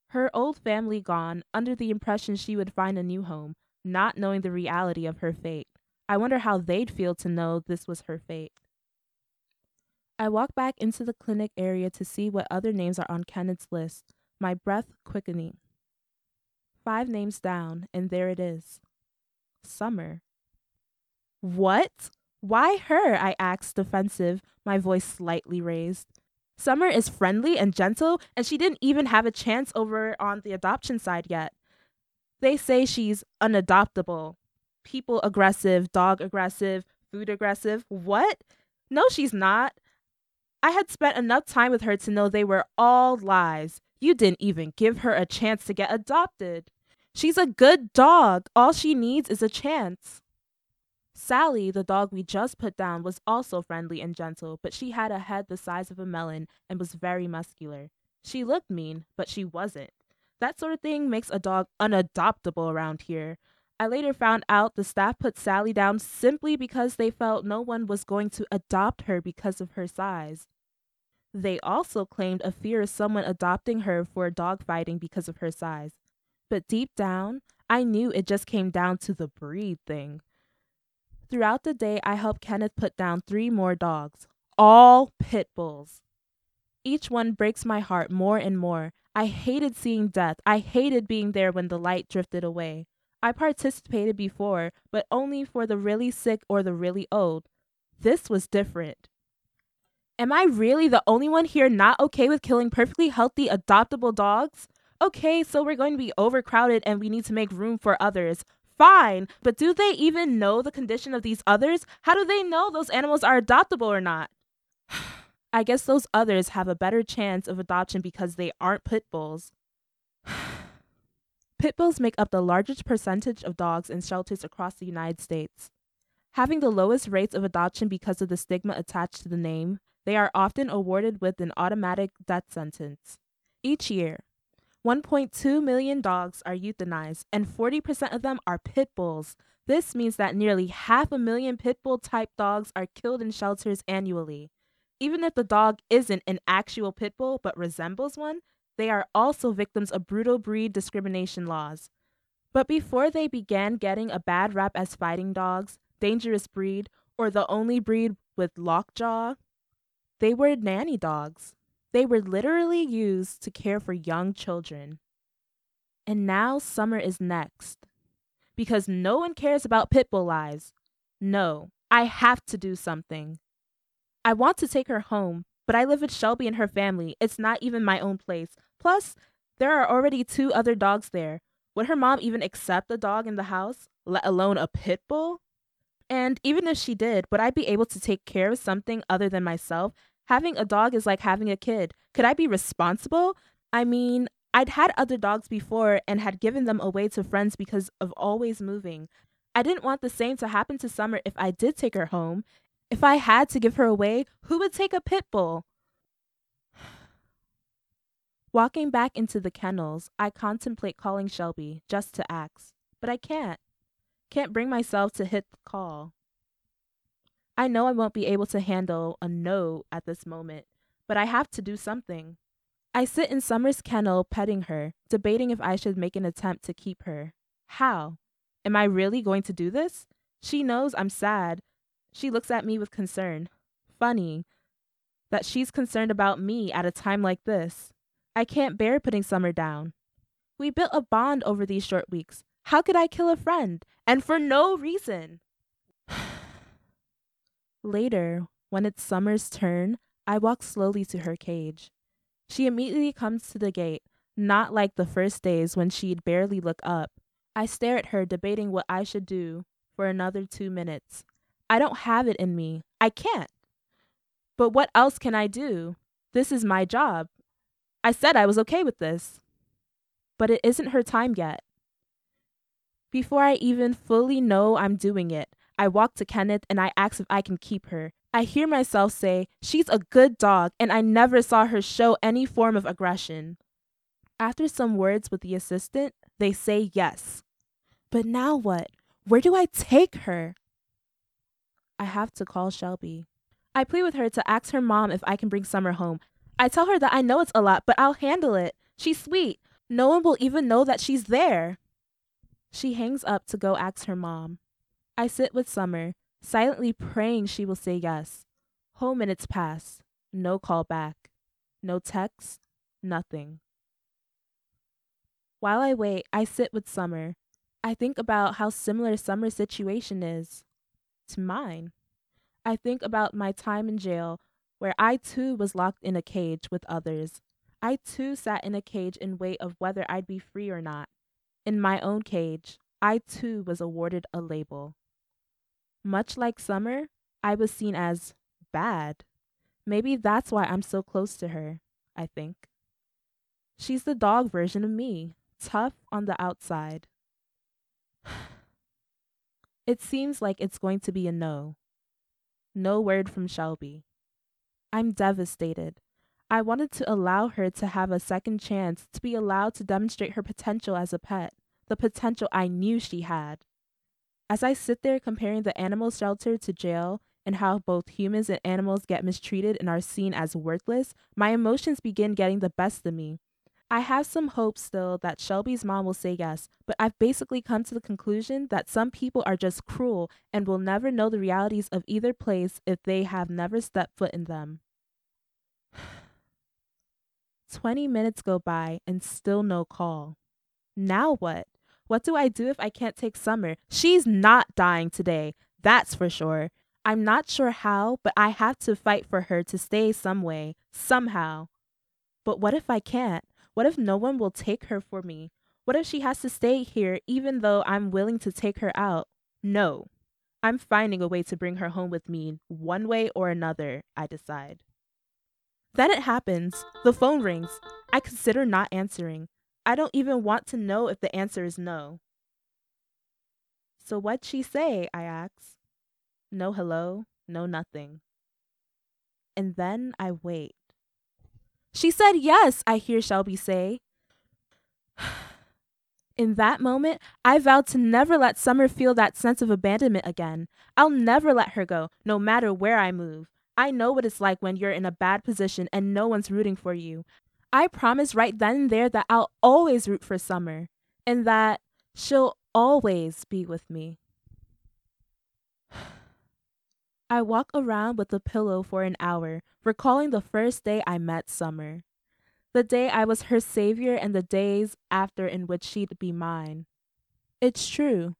Her old family gone, under the impression she would find a new home, not knowing the reality of her fate. I wonder how they'd feel to know this was her fate. I walk back into the clinic area to see what other names are on Kenneth's list, my breath quickening. Five names down, and there it is Summer. What? Why her? I asked, defensive, my voice slightly raised. Summer is friendly and gentle, and she didn't even have a chance over on the adoption side yet. They say she's unadoptable. People aggressive, dog aggressive, food aggressive. What? No, she's not. I had spent enough time with her to know they were all lies. You didn't even give her a chance to get adopted. She's a good dog. All she needs is a chance. Sally, the dog we just put down, was also friendly and gentle, but she had a head the size of a melon and was very muscular. She looked mean, but she wasn't. That sort of thing makes a dog unadoptable around here. I later found out the staff put Sally down simply because they felt no one was going to adopt her because of her size. They also claimed a fear of someone adopting her for dogfighting because of her size. But deep down, I knew it just came down to the breed thing. Throughout the day, I helped Kenneth put down three more dogs, all pit bulls. Each one breaks my heart more and more. I hated seeing death. I hated being there when the light drifted away. I participated before, but only for the really sick or the really old. This was different. Am I really the only one here not okay with killing perfectly healthy, adoptable dogs? Okay, so we're going to be overcrowded and we need to make room for others. Fine, but do they even know the condition of these others? How do they know those animals are adoptable or not? I guess those others have a better chance of adoption because they aren't pit bulls. Pit bulls make up the largest percentage of dogs in shelters across the United States. Having the lowest rates of adoption because of the stigma attached to the name, they are often awarded with an automatic death sentence. Each year, 1.2 million dogs are euthanized, and 40% of them are pit bulls. This means that nearly half a million pit bull type dogs are killed in shelters annually. Even if the dog isn't an actual pit bull but resembles one, they are also victims of brutal breed discrimination laws. But before they began getting a bad rap as fighting dogs, dangerous breed, or the only breed with lockjaw, they were nanny dogs. They were literally used to care for young children. And now summer is next. Because no one cares about pit bull lives. No, I have to do something. I want to take her home, but I live with Shelby and her family. It's not even my own place. Plus, there are already two other dogs there. Would her mom even accept a dog in the house, let alone a pit bull? And even if she did, would I be able to take care of something other than myself? Having a dog is like having a kid. Could I be responsible? I mean, I'd had other dogs before and had given them away to friends because of always moving. I didn't want the same to happen to Summer if I did take her home. If I had to give her away, who would take a pit bull? Walking back into the kennels, I contemplate calling Shelby just to ask, but I can't. Can't bring myself to hit the call. I know I won't be able to handle a no at this moment, but I have to do something. I sit in Summer's kennel petting her, debating if I should make an attempt to keep her. How? Am I really going to do this? She knows I'm sad. She looks at me with concern. Funny that she's concerned about me at a time like this. I can't bear putting Summer down. We built a bond over these short weeks. How could I kill a friend? And for no reason. Later, when it's Summer's turn, I walk slowly to her cage. She immediately comes to the gate, not like the first days when she'd barely look up. I stare at her, debating what I should do for another two minutes. I don't have it in me. I can't. But what else can I do? This is my job. I said I was okay with this. But it isn't her time yet. Before I even fully know I'm doing it, I walk to Kenneth and I ask if I can keep her. I hear myself say, She's a good dog, and I never saw her show any form of aggression. After some words with the assistant, they say yes. But now what? Where do I take her? I have to call Shelby. I plead with her to ask her mom if I can bring Summer home. I tell her that I know it's a lot, but I'll handle it. She's sweet. No one will even know that she's there. She hangs up to go ask her mom. I sit with Summer, silently praying she will say yes. Whole minutes pass. No call back. No text. Nothing. While I wait, I sit with Summer. I think about how similar Summer's situation is to mine. I think about my time in jail, where I too was locked in a cage with others. I too sat in a cage in wait of whether I'd be free or not. In my own cage, I too was awarded a label. Much like Summer, I was seen as bad. Maybe that's why I'm so close to her, I think. She's the dog version of me, tough on the outside. It seems like it's going to be a no. No word from Shelby. I'm devastated. I wanted to allow her to have a second chance to be allowed to demonstrate her potential as a pet, the potential I knew she had. As I sit there comparing the animal shelter to jail and how both humans and animals get mistreated and are seen as worthless, my emotions begin getting the best of me. I have some hope still that Shelby's mom will say yes, but I've basically come to the conclusion that some people are just cruel and will never know the realities of either place if they have never stepped foot in them. 20 minutes go by and still no call. Now what? What do I do if I can't take Summer? She's not dying today, that's for sure. I'm not sure how, but I have to fight for her to stay some way, somehow. But what if I can't? What if no one will take her for me? What if she has to stay here even though I'm willing to take her out? No. I'm finding a way to bring her home with me, one way or another, I decide. Then it happens. The phone rings. I consider not answering. I don't even want to know if the answer is no. So what'd she say? I ask. No hello, no nothing. And then I wait. She said yes, I hear Shelby say. In that moment, I vowed to never let Summer feel that sense of abandonment again. I'll never let her go, no matter where I move. I know what it's like when you're in a bad position and no one's rooting for you. I promise right then and there that I'll always root for Summer and that she'll always be with me. I walk around with a pillow for an hour, recalling the first day I met Summer. The day I was her savior and the days after in which she'd be mine. It's true.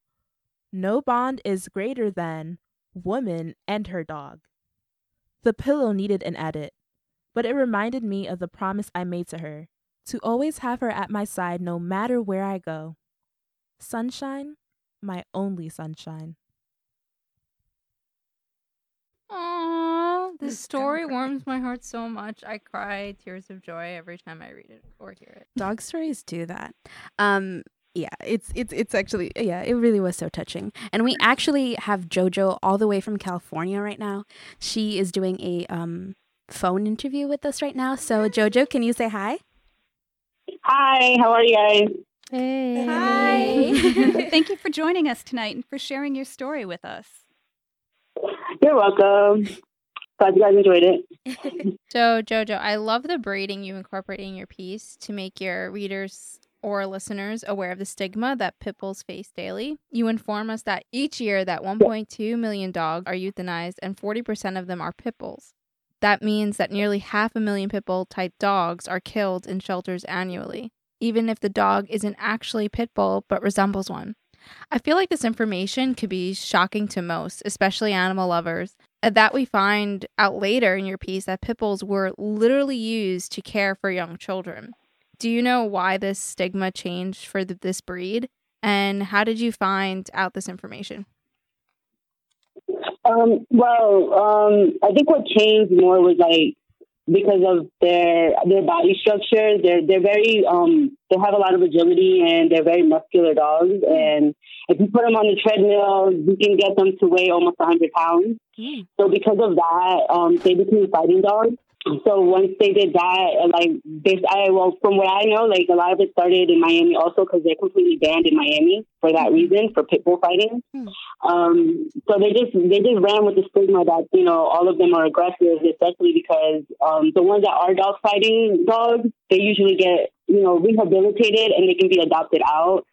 No bond is greater than woman and her dog. The pillow needed an edit, but it reminded me of the promise I made to her to always have her at my side no matter where I go. Sunshine, my only sunshine. Aww, this story warms my heart so much. I cry tears of joy every time I read it or hear it. Dog stories do that. Um, yeah, it's it's it's actually yeah, it really was so touching. And we actually have JoJo all the way from California right now. She is doing a um phone interview with us right now. So JoJo, can you say hi? Hi, how are you guys? Hey. Hi. Thank you for joining us tonight and for sharing your story with us. You're welcome. Glad you guys enjoyed it. So, Jojo, I love the braiding you incorporate in your piece to make your readers or listeners aware of the stigma that pit bulls face daily. You inform us that each year that 1.2 million dogs are euthanized and 40% of them are pit bulls. That means that nearly half a million pit bull type dogs are killed in shelters annually, even if the dog isn't actually pit bull but resembles one. I feel like this information could be shocking to most, especially animal lovers. uh, That we find out later in your piece that pit bulls were literally used to care for young children. Do you know why this stigma changed for th- this breed? And how did you find out this information? Um, well, um, I think what changed more was like because of their their body structure. They're they're very um they have a lot of agility and they're very muscular dogs. And if you put them on the treadmill, you can get them to weigh almost 100 pounds. So because of that, um, they became fighting dogs. So once they did that, like this, I well, from what I know, like a lot of it started in Miami also because they're completely banned in Miami for that reason for pit bull fighting. Um, so they just they just ran with the stigma that you know all of them are aggressive, especially because um, the ones that are dog fighting dogs, they usually get you know rehabilitated and they can be adopted out.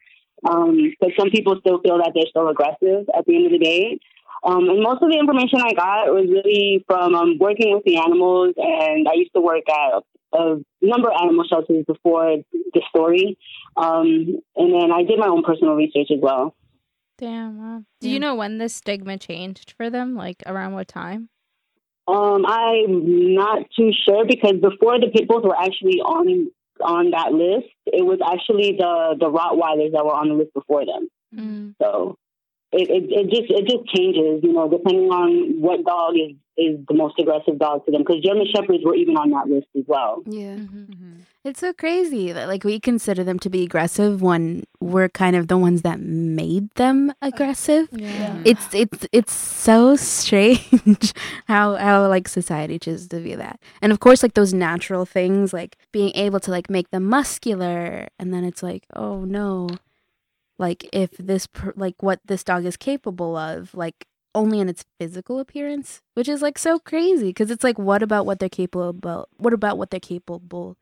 Um, but some people still feel that they're still aggressive at the end of the day. Um, and most of the information I got was really from um, working with the animals, and I used to work at a number of animal shelters before the story. Um, and then I did my own personal research as well. Damn. Wow. Do you know when this stigma changed for them? Like around what time? Um, I'm not too sure because before the pit bulls were actually on on that list, it was actually the the Rottweilers that were on the list before them. Mm. So it, it, it just it just changes, you know, depending on what dog is is the most aggressive dog to them. Because German shepherds were even on that list as well. Yeah. Mm-hmm. It's so crazy that like we consider them to be aggressive when we're kind of the ones that made them aggressive. Yeah. It's it's it's so strange how how like society chooses to view that. And of course like those natural things like being able to like make them muscular and then it's like, "Oh no. Like if this per- like what this dog is capable of, like only in its physical appearance, which is like so crazy because it's like what about what they're capable about? What about what they're capable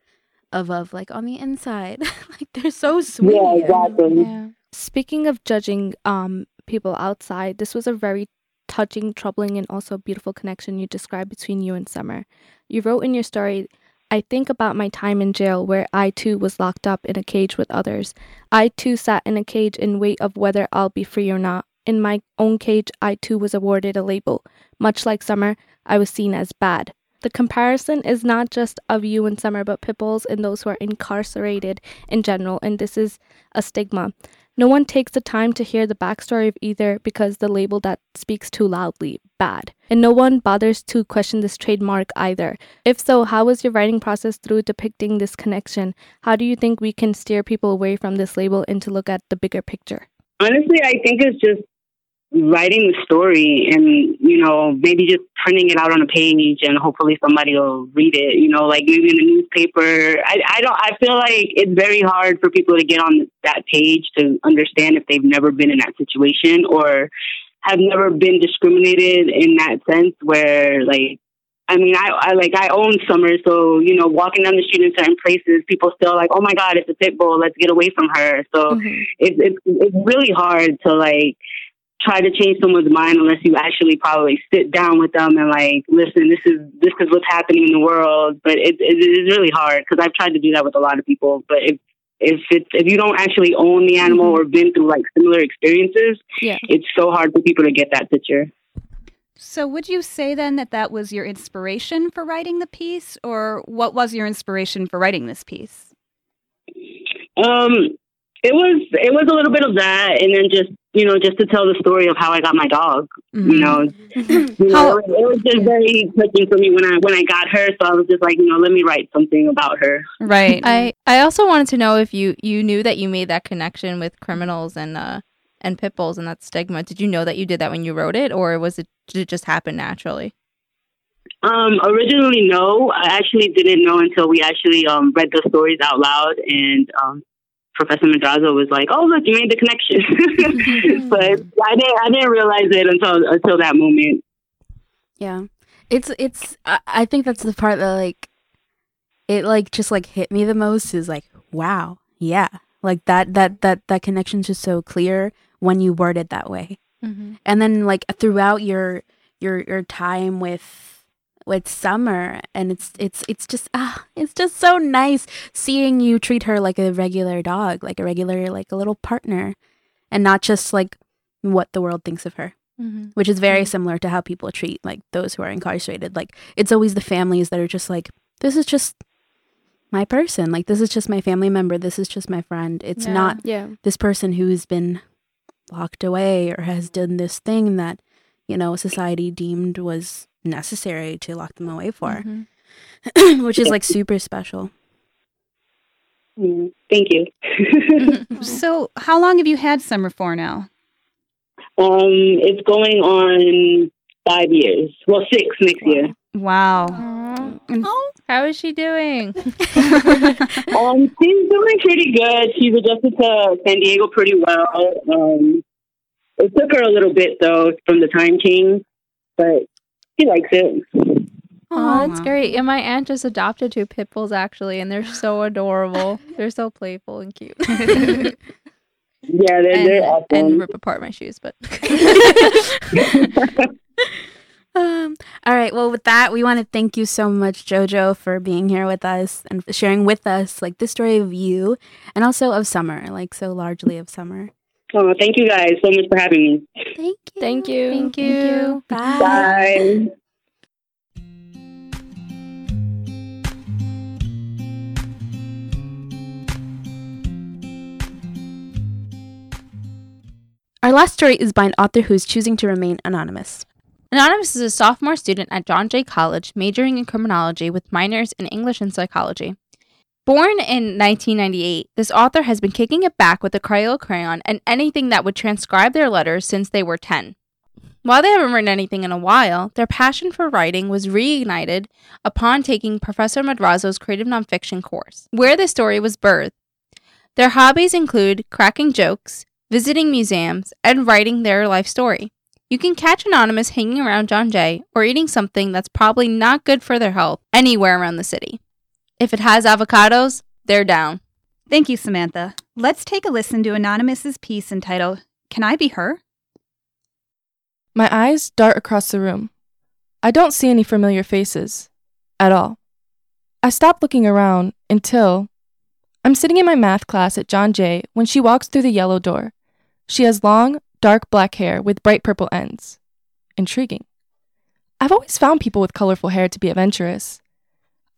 of of like on the inside? like they're so sweet. Yeah, exactly. Yeah. Speaking of judging um people outside, this was a very touching, troubling, and also beautiful connection you described between you and Summer. You wrote in your story, I think about my time in jail where I too was locked up in a cage with others. I too sat in a cage in wait of whether I'll be free or not. In my own cage, I too was awarded a label. Much like Summer, I was seen as bad. The comparison is not just of you and Summer, but Pitbull's and those who are incarcerated in general, and this is a stigma. No one takes the time to hear the backstory of either because the label that speaks too loudly, bad. And no one bothers to question this trademark either. If so, how was your writing process through depicting this connection? How do you think we can steer people away from this label and to look at the bigger picture? Honestly, I think it's just writing the story and, you know, maybe just printing it out on a page and hopefully somebody will read it, you know, like maybe in the newspaper. I, I don't, I feel like it's very hard for people to get on that page to understand if they've never been in that situation or have never been discriminated in that sense where like, I mean, I, I like I own summer, so you know, walking down the street in certain places, people still like, oh my god, it's a pit bull, let's get away from her. So Mhm. it's it's it's really hard to like try to change someone's mind unless you actually probably sit down with them and like listen this is this is what's happening in the world. But it, it is really hard because i've tried to do that with a lot of people. But if if it's if you don't actually own the animal or been through like similar experiences Yeah. it's so hard for people to get that picture. So, would you say then that that was your inspiration for writing the piece, or what was your inspiration for writing this piece? Um, it was it was a little bit of that, and then just you know just to tell the story of how I got my dog. Mm-hmm. You know, you know, How- it, was, it was just very touching for me when I when I got her. So I was just like, you know, let me write something about her. Right. I I also wanted to know if you you knew that you made that connection with criminals and uh and pit bulls and that stigma. Did you know that you did that when you wrote it, or was it did it just happen naturally? Um, originally, no, I actually didn't know until we actually um read the stories out loud, and um, Professor Madrazo was like, "Oh, look, you made the connection." but I didn't I didn't realize it until until that moment. Yeah. It's it's I, I think that's the part that like it like just like hit me the most is like wow. Yeah. Like that that that that connection's just so clear when you word it that way. Mm-hmm. And then like throughout your your your time with with Summer and it's it's it's just ah it's just so nice seeing you treat her like a regular dog, like a regular like a little partner and not just like what the world thinks of her Mm-hmm. which is very similar to how people treat like those who are incarcerated. Like it's always the families that are just like, this is just my person. Like this is just my family member. This is just my friend. It's Yeah. not Yeah. this person who's been locked away or has done this thing that you know society deemed was necessary to lock them away for, Mm-hmm. which is like super special. Mm, Thank you. So, how long have you had Summer for now? um, it's going on five years. Well, six next year. Wow. Oh, how is she doing? Um, she's doing pretty good. She's adjusted to San Diego pretty well. Um, it took her a little bit though from the time change, but she likes it. Oh, that's great. And my aunt just adopted two pit bulls actually, and they're so adorable. they're so playful and cute. Yeah, they're and, they're awesome. and rip apart my shoes, but Um, all right. Well, with that, we want to thank you so much, JoJo, for being here with us and sharing with us like the story of you and also of Summer, like so largely of Summer. Oh, thank you guys so much for having me. Thank you. Thank you. thank you. Bye. Bye. Our last story is by an author who is choosing to remain anonymous. Anonymous is a sophomore student at John Jay College, majoring in criminology with minors in English and psychology. Born in 1998, this author has been kicking it back with a Crayola crayon and anything that would transcribe their letters since they were 10. While they haven't written anything in a while, their passion for writing was reignited upon taking Professor Madrazo's creative nonfiction course, where the story was birthed. Their hobbies include cracking jokes, visiting museums, and writing their life story. You can catch Anonymous hanging around John Jay or eating something that's probably not good for their health anywhere around the city. If it has avocados, they're down. Thank you, Samantha. Let's take a listen to Anonymous's piece entitled, Can I Be Her? My eyes dart across the room. I don't see any familiar faces. At all. I stop looking around until I'm sitting in my math class at John Jay when she walks through the yellow door. She has long, dark black hair with bright purple ends. Intriguing. I've always found people with colorful hair to be adventurous.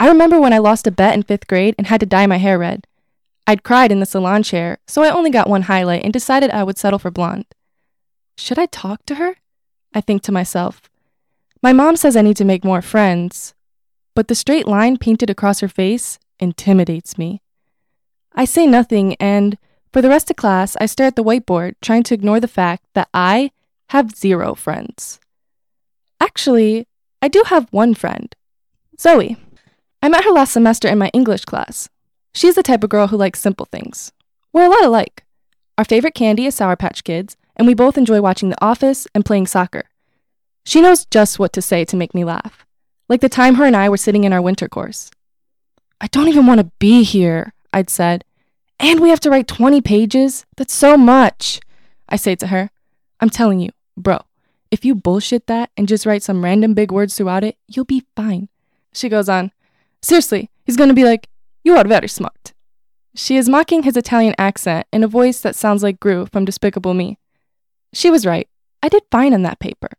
I remember when I lost a bet in fifth grade and had to dye my hair red. I'd cried in the salon chair, so I only got one highlight and decided I would settle for blonde. Should I talk to her? I think to myself. My mom says I need to make more friends, but the straight line painted across her face intimidates me. I say nothing, and for the rest of class, I stare at the whiteboard, trying to ignore the fact that I have zero friends. Actually, I do have one friend Zoe. I met her last semester in my English class. She's the type of girl who likes simple things. We're a lot alike. Our favorite candy is Sour Patch Kids, and we both enjoy watching The Office and playing soccer. She knows just what to say to make me laugh, like the time her and I were sitting in our winter course. I don't even want to be here, I'd said. And we have to write 20 pages? That's so much. I say to her, I'm telling you, bro, if you bullshit that and just write some random big words throughout it, you'll be fine. She goes on, Seriously, he's gonna be like, You are very smart. She is mocking his Italian accent in a voice that sounds like Gru from Despicable Me. She was right. I did fine on that paper.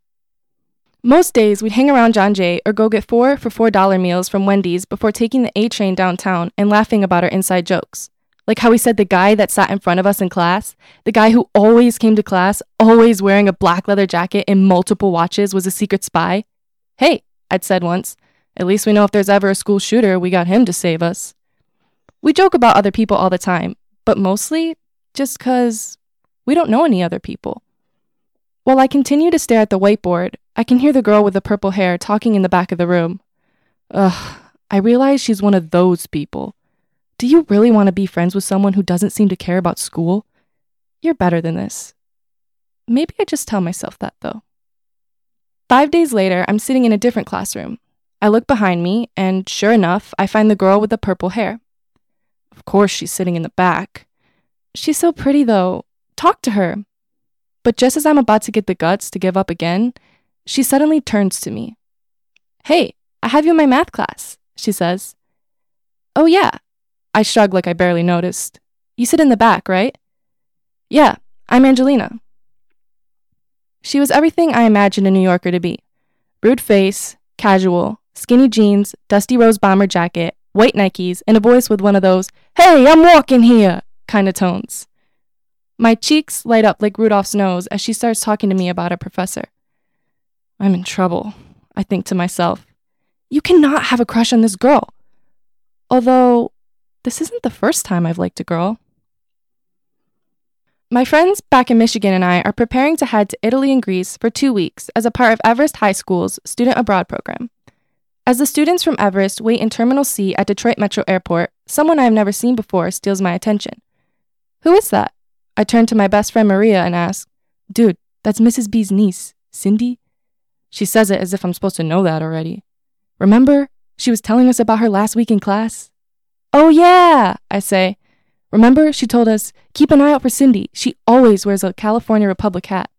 Most days, we'd hang around John Jay or go get four for $4 meals from Wendy's before taking the A train downtown and laughing about our inside jokes. Like how we said the guy that sat in front of us in class, the guy who always came to class, always wearing a black leather jacket and multiple watches, was a secret spy. Hey, I'd said once, at least we know if there's ever a school shooter, we got him to save us. We joke about other people all the time, but mostly just because we don't know any other people. While I continue to stare at the whiteboard, I can hear the girl with the purple hair talking in the back of the room. Ugh, I realize she's one of those people. Do you really want to be friends with someone who doesn't seem to care about school? You're better than this. Maybe I just tell myself that, though. Five days later, I'm sitting in a different classroom. I look behind me, and sure enough, I find the girl with the purple hair. Of course, she's sitting in the back. She's so pretty, though. Talk to her. But just as I'm about to get the guts to give up again, she suddenly turns to me. Hey, I have you in my math class, she says. Oh, yeah. I shrug like I barely noticed. You sit in the back, right? Yeah, I'm Angelina. She was everything I imagined a New Yorker to be rude face, casual, skinny jeans, dusty rose bomber jacket, white Nikes, and a voice with one of those, hey, I'm walking here kind of tones. My cheeks light up like Rudolph's nose as she starts talking to me about a professor. I'm in trouble, I think to myself. You cannot have a crush on this girl. Although, this isn't the first time I've liked a girl. My friends back in Michigan and I are preparing to head to Italy and Greece for two weeks as a part of Everest High School's Student Abroad program. As the students from Everest wait in Terminal C at Detroit Metro Airport, someone I have never seen before steals my attention. Who is that? I turn to my best friend Maria and ask, Dude, that's Mrs. B's niece, Cindy? She says it as if I'm supposed to know that already. Remember? She was telling us about her last week in class. Oh, yeah, I say. Remember? She told us, keep an eye out for Cindy. She always wears a California Republic hat.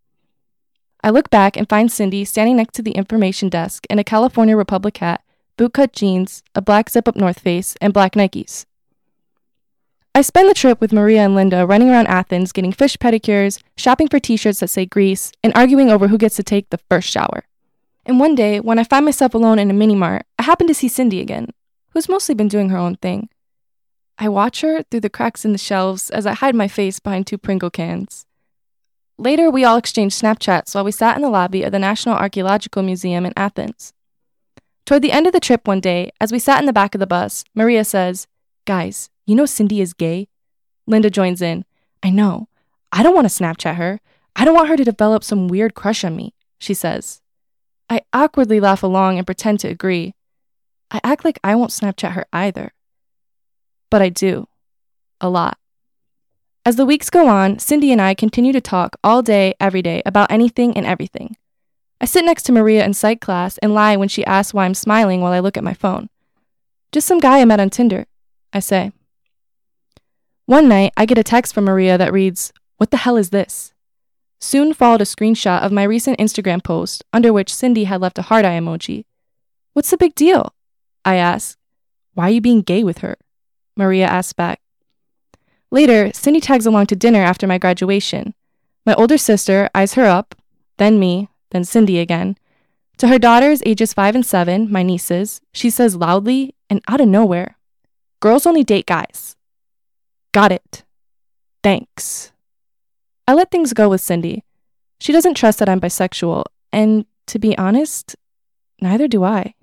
I look back and find Cindy standing next to the information desk in a California Republic hat, bootcut jeans, a black zip up North Face, and black Nikes. I spend the trip with Maria and Linda running around Athens, getting fish pedicures, shopping for t shirts that say Greece, and arguing over who gets to take the first shower. And one day, when I find myself alone in a mini mart, I happen to see Cindy again, who's mostly been doing her own thing. I watch her through the cracks in the shelves as I hide my face behind two Pringle cans. Later, we all exchanged Snapchats while we sat in the lobby of the National Archaeological Museum in Athens. Toward the end of the trip one day, as we sat in the back of the bus, Maria says, Guys, you know Cindy is gay? Linda joins in. I know. I don't want to Snapchat her. I don't want her to develop some weird crush on me, she says. I awkwardly laugh along and pretend to agree. I act like I won't Snapchat her either. But I do. A lot. As the weeks go on, Cindy and I continue to talk all day, every day about anything and everything. I sit next to Maria in psych class and lie when she asks why I'm smiling while I look at my phone. Just some guy I met on Tinder, I say. One night, I get a text from Maria that reads, What the hell is this? Soon followed a screenshot of my recent Instagram post under which Cindy had left a heart eye emoji. What's the big deal? I ask. Why are you being gay with her? Maria asks back. Later, Cindy tags along to dinner after my graduation. My older sister eyes her up, then me, then Cindy again. To her daughters, ages five and seven, my nieces, she says loudly and out of nowhere Girls only date guys. Got it. Thanks. I let things go with Cindy. She doesn't trust that I'm bisexual, and to be honest, neither do I.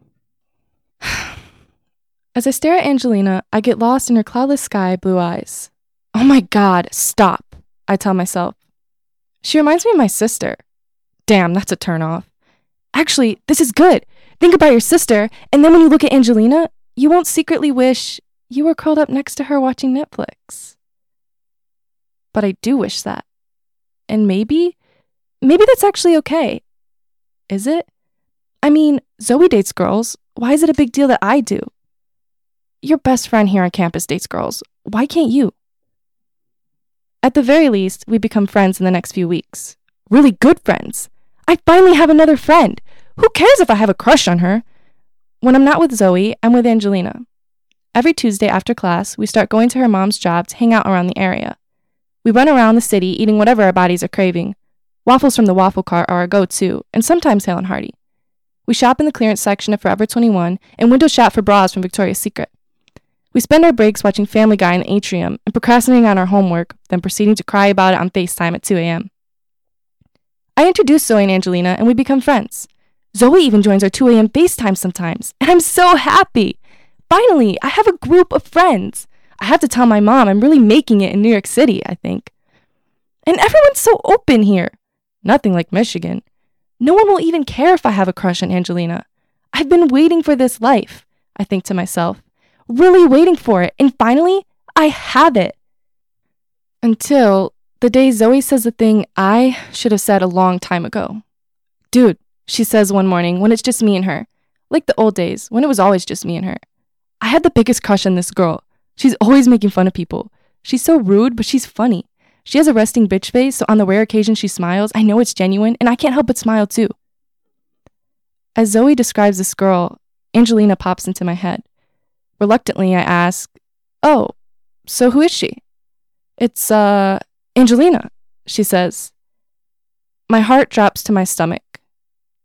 As I stare at Angelina, I get lost in her cloudless sky blue eyes. Oh my god, stop, I tell myself. She reminds me of my sister. Damn, that's a turnoff. Actually, this is good. Think about your sister, and then when you look at Angelina, you won't secretly wish you were curled up next to her watching Netflix. But I do wish that. And maybe, maybe that's actually okay. Is it? I mean, Zoe dates girls. Why is it a big deal that I do? Your best friend here on campus dates girls. Why can't you? At the very least, we become friends in the next few weeks. Really good friends. I finally have another friend. Who cares if I have a crush on her? When I'm not with Zoe, I'm with Angelina. Every Tuesday after class, we start going to her mom's job to hang out around the area. We run around the city eating whatever our bodies are craving. Waffles from the waffle cart are our go to, and sometimes Hale and Hearty. We shop in the clearance section of Forever 21 and window shop for bras from Victoria's Secret. We spend our breaks watching Family Guy in the atrium and procrastinating on our homework, then proceeding to cry about it on FaceTime at 2 a.m. I introduce Zoe and Angelina, and we become friends. Zoe even joins our 2 a.m. FaceTime sometimes, and I'm so happy. Finally, I have a group of friends. I have to tell my mom I'm really making it in New York City, I think. And everyone's so open here. Nothing like Michigan. No one will even care if I have a crush on Angelina. I've been waiting for this life, I think to myself really waiting for it. And finally, I have it. Until the day Zoe says the thing I should have said a long time ago. Dude, she says one morning when it's just me and her. Like the old days, when it was always just me and her. I had the biggest crush on this girl. She's always making fun of people. She's so rude, but she's funny. She has a resting bitch face, so on the rare occasion she smiles, I know it's genuine, and I can't help but smile too. As Zoe describes this girl, Angelina pops into my head. Reluctantly, I ask, Oh, so who is she? It's, uh, Angelina, she says. My heart drops to my stomach.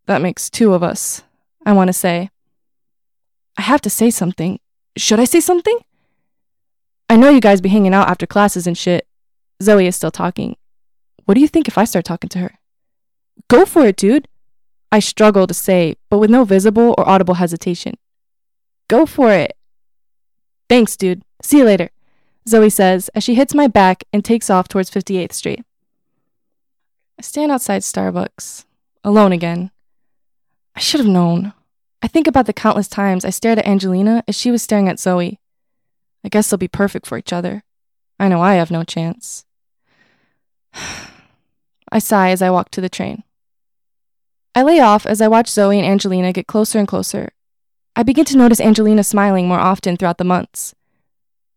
That makes two of us, I want to say. I have to say something. Should I say something? I know you guys be hanging out after classes and shit. Zoe is still talking. What do you think if I start talking to her? Go for it, dude. I struggle to say, but with no visible or audible hesitation. Go for it. Thanks, dude. See you later, Zoe says as she hits my back and takes off towards 58th Street. I stand outside Starbucks, alone again. I should have known. I think about the countless times I stared at Angelina as she was staring at Zoe. I guess they'll be perfect for each other. I know I have no chance. I sigh as I walk to the train. I lay off as I watch Zoe and Angelina get closer and closer, I begin to notice Angelina smiling more often throughout the months.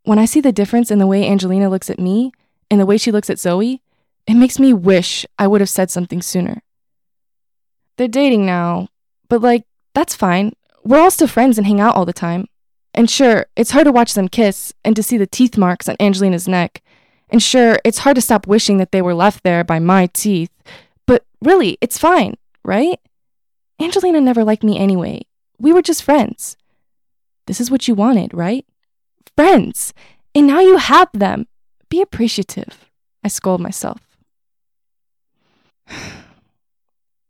When I see the difference in the way Angelina looks at me and the way she looks at Zoe, it makes me wish I would have said something sooner. They're dating now, but like, that's fine. We're all still friends and hang out all the time. And sure, it's hard to watch them kiss and to see the teeth marks on Angelina's neck. And sure, it's hard to stop wishing that they were left there by my teeth. But really, it's fine, right? Angelina never liked me anyway, we were just friends. This is what you wanted, right? Friends. And now you have them. Be appreciative. I scold myself.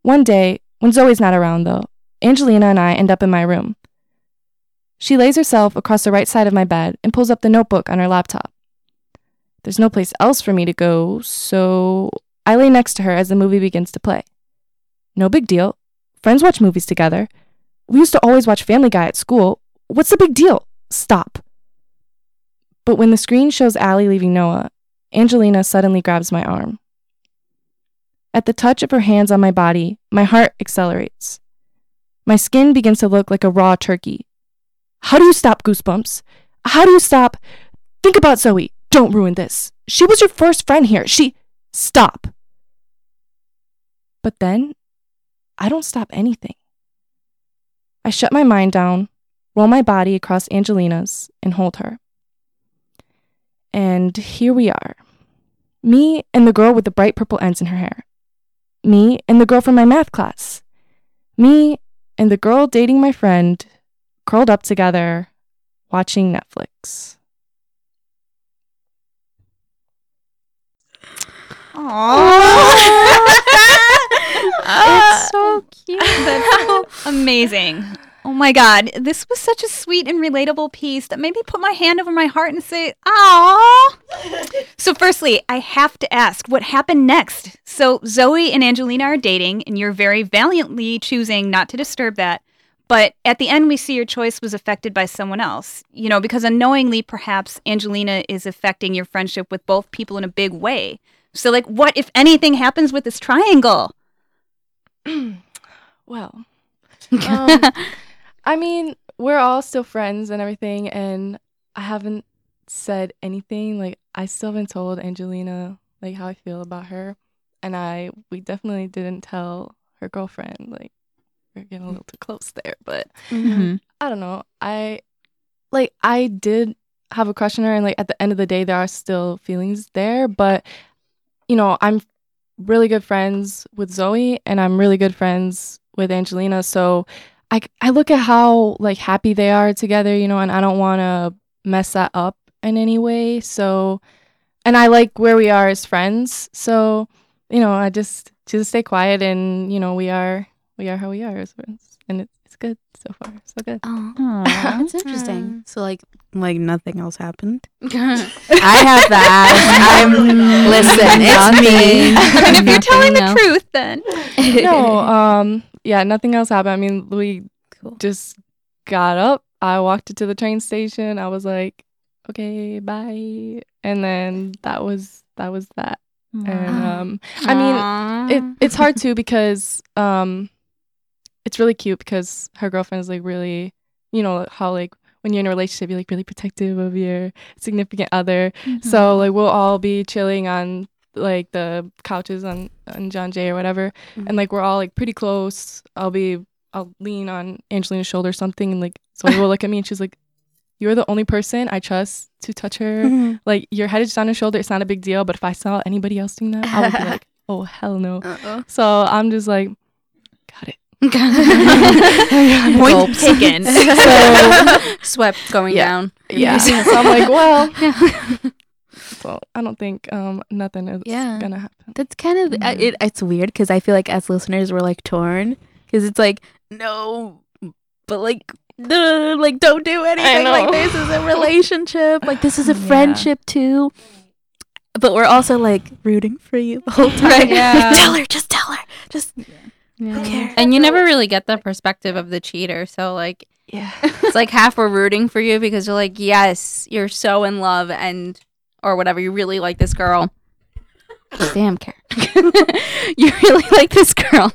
One day, when Zoe's not around though, Angelina and I end up in my room. She lays herself across the right side of my bed and pulls up the notebook on her laptop. There's no place else for me to go, so I lay next to her as the movie begins to play. No big deal. Friends watch movies together. We used to always watch Family Guy at school. What's the big deal? Stop. But when the screen shows Allie leaving Noah, Angelina suddenly grabs my arm. At the touch of her hands on my body, my heart accelerates. My skin begins to look like a raw turkey. How do you stop goosebumps? How do you stop? Think about Zoe. Don't ruin this. She was your first friend here. She. Stop. But then, I don't stop anything. I shut my mind down, roll my body across Angelina's, and hold her. And here we are. Me and the girl with the bright purple ends in her hair. Me and the girl from my math class. Me and the girl dating my friend curled up together watching Netflix. it's ah. so cute. That's amazing. Oh my god, this was such a sweet and relatable piece that made me put my hand over my heart and say, "Aww." so, firstly, I have to ask, what happened next? So, Zoe and Angelina are dating, and you're very valiantly choosing not to disturb that. But at the end, we see your choice was affected by someone else. You know, because unknowingly, perhaps Angelina is affecting your friendship with both people in a big way. So, like, what if anything happens with this triangle? well, um, I mean, we're all still friends and everything, and I haven't said anything. Like, I still haven't told Angelina like how I feel about her, and I we definitely didn't tell her girlfriend. Like, we're getting a little too close there, but Mm-hmm. I don't know. I like I did have a crush on her, and like at the end of the day, there are still feelings there. But you know, I'm really good friends with Zoe, and I'm really good friends with Angelina. So I I look at how like happy they are together, you know, and I don't want to mess that up in any way. So, and I like where we are as friends. So, you know, I just just stay quiet, and you know, we are we are how we are as friends, and it's good so far, so good. Oh, that's interesting. So like like nothing else happened. I have that. I'm listen. It's me. and if you're telling the else. truth, then no, um, yeah, nothing else happened. I mean, we Cool. just got up. I walked to the train station. I was like, okay, bye, and then that was that was that. And um, I mean, it it's hard too because um, it's really cute because her girlfriend is like really, you know, how like when you're in a relationship, you're like really protective of your significant other. So mm-hmm. like we'll all be chilling on like the couches on on John Jay or whatever, and mm-hmm. like we're all like pretty close. I'll be I'll lean on Angelina's shoulder or something, and like Zoe will look at me and she's like, "You're the only person I trust to touch her. Mm-hmm. Like your head is on her shoulder. It's not a big deal. But if I saw anybody else doing that, I would be like, oh hell no. Uh-oh. So I'm just like. Point Gulps. taken. So Swept going Yeah. down. yeah. yeah. so I'm like, well, Yeah. so I don't think um nothing is Yeah. gonna happen. That's kind of I it, it's weird because I feel like as listeners we're like torn because it's like no, but like no, like don't do anything. Like this is a relationship. Like this is a Yeah. friendship too. But we're also like rooting for you the whole time. Right. Yeah. tell her, just tell her, just who cares? And you never really get the perspective of the cheater. So like Yeah. it's like half we're rooting for you because you're like, yes, you're so in love and or whatever, you really like this girl. Damn, Karen. you really like this girl.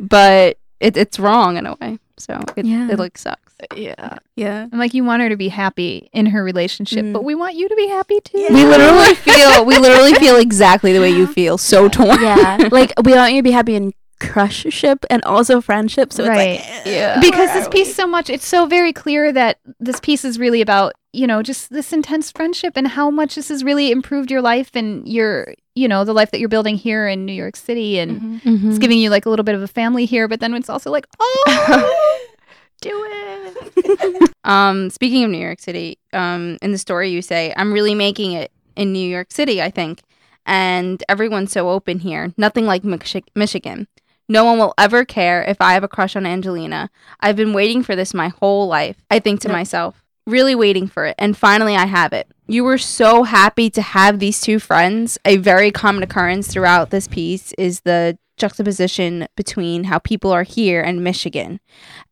But it, it's wrong in a way. So it, Yeah. it like sucks. Uh, yeah. Yeah. I'm like, you want her to be happy in her relationship, but mm. we want you to be happy too. We literally feel we literally feel exactly the way you feel. So torn. Yeah. like we want you to be happy in crushship and also friendship. So Right. it's like Yeah. because this piece so much it's so very clear that this piece is really about you know just this intense friendship and how much this has really improved your life and your you know the life that you're building here in new york city and Mm-hmm. it's giving you like a little bit of a family here but then it's also like oh do it Um, speaking of New York City, um, in the story you say, I'm really making it in New York City, I think. And everyone's so open here. Nothing like Michi- Michigan. No one will ever care if I have a crush on Angelina. I've been waiting for this my whole life. I think to Yep. myself, really waiting for it. And finally, I have it. You were so happy to have these two friends. A very common occurrence throughout this piece is the juxtaposition between how people are here and Michigan.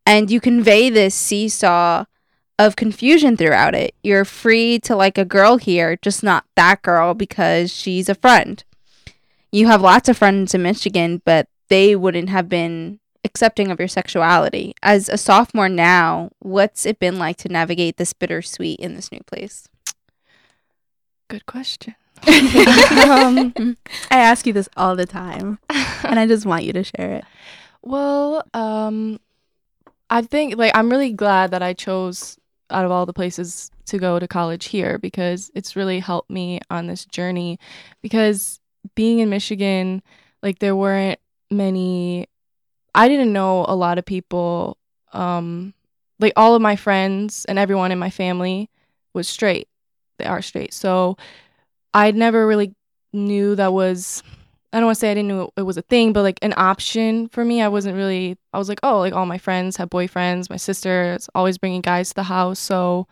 And you convey this seesaw of confusion throughout it. You're free to like a girl here, just not that girl because she's a friend. You have lots of friends in Michigan, but they wouldn't have been accepting of your sexuality. As a sophomore now, what's it been like to navigate this bittersweet in this new place? Good question. um, I ask you this all the time, and I just want you to share it. Well, um, I think like I'm really glad that I chose out of all the places to go to college here because it's really helped me on this journey. Because being in Michigan, like there weren't many I didn't know a lot of people. Um, like all of my friends and everyone in my family was straight. They are straight. So I never really knew that was. I don't want to say I didn't know it was a thing, but like an option for me. I wasn't really. I was like, oh, like all my friends have boyfriends. My sister is always bringing guys to the house, so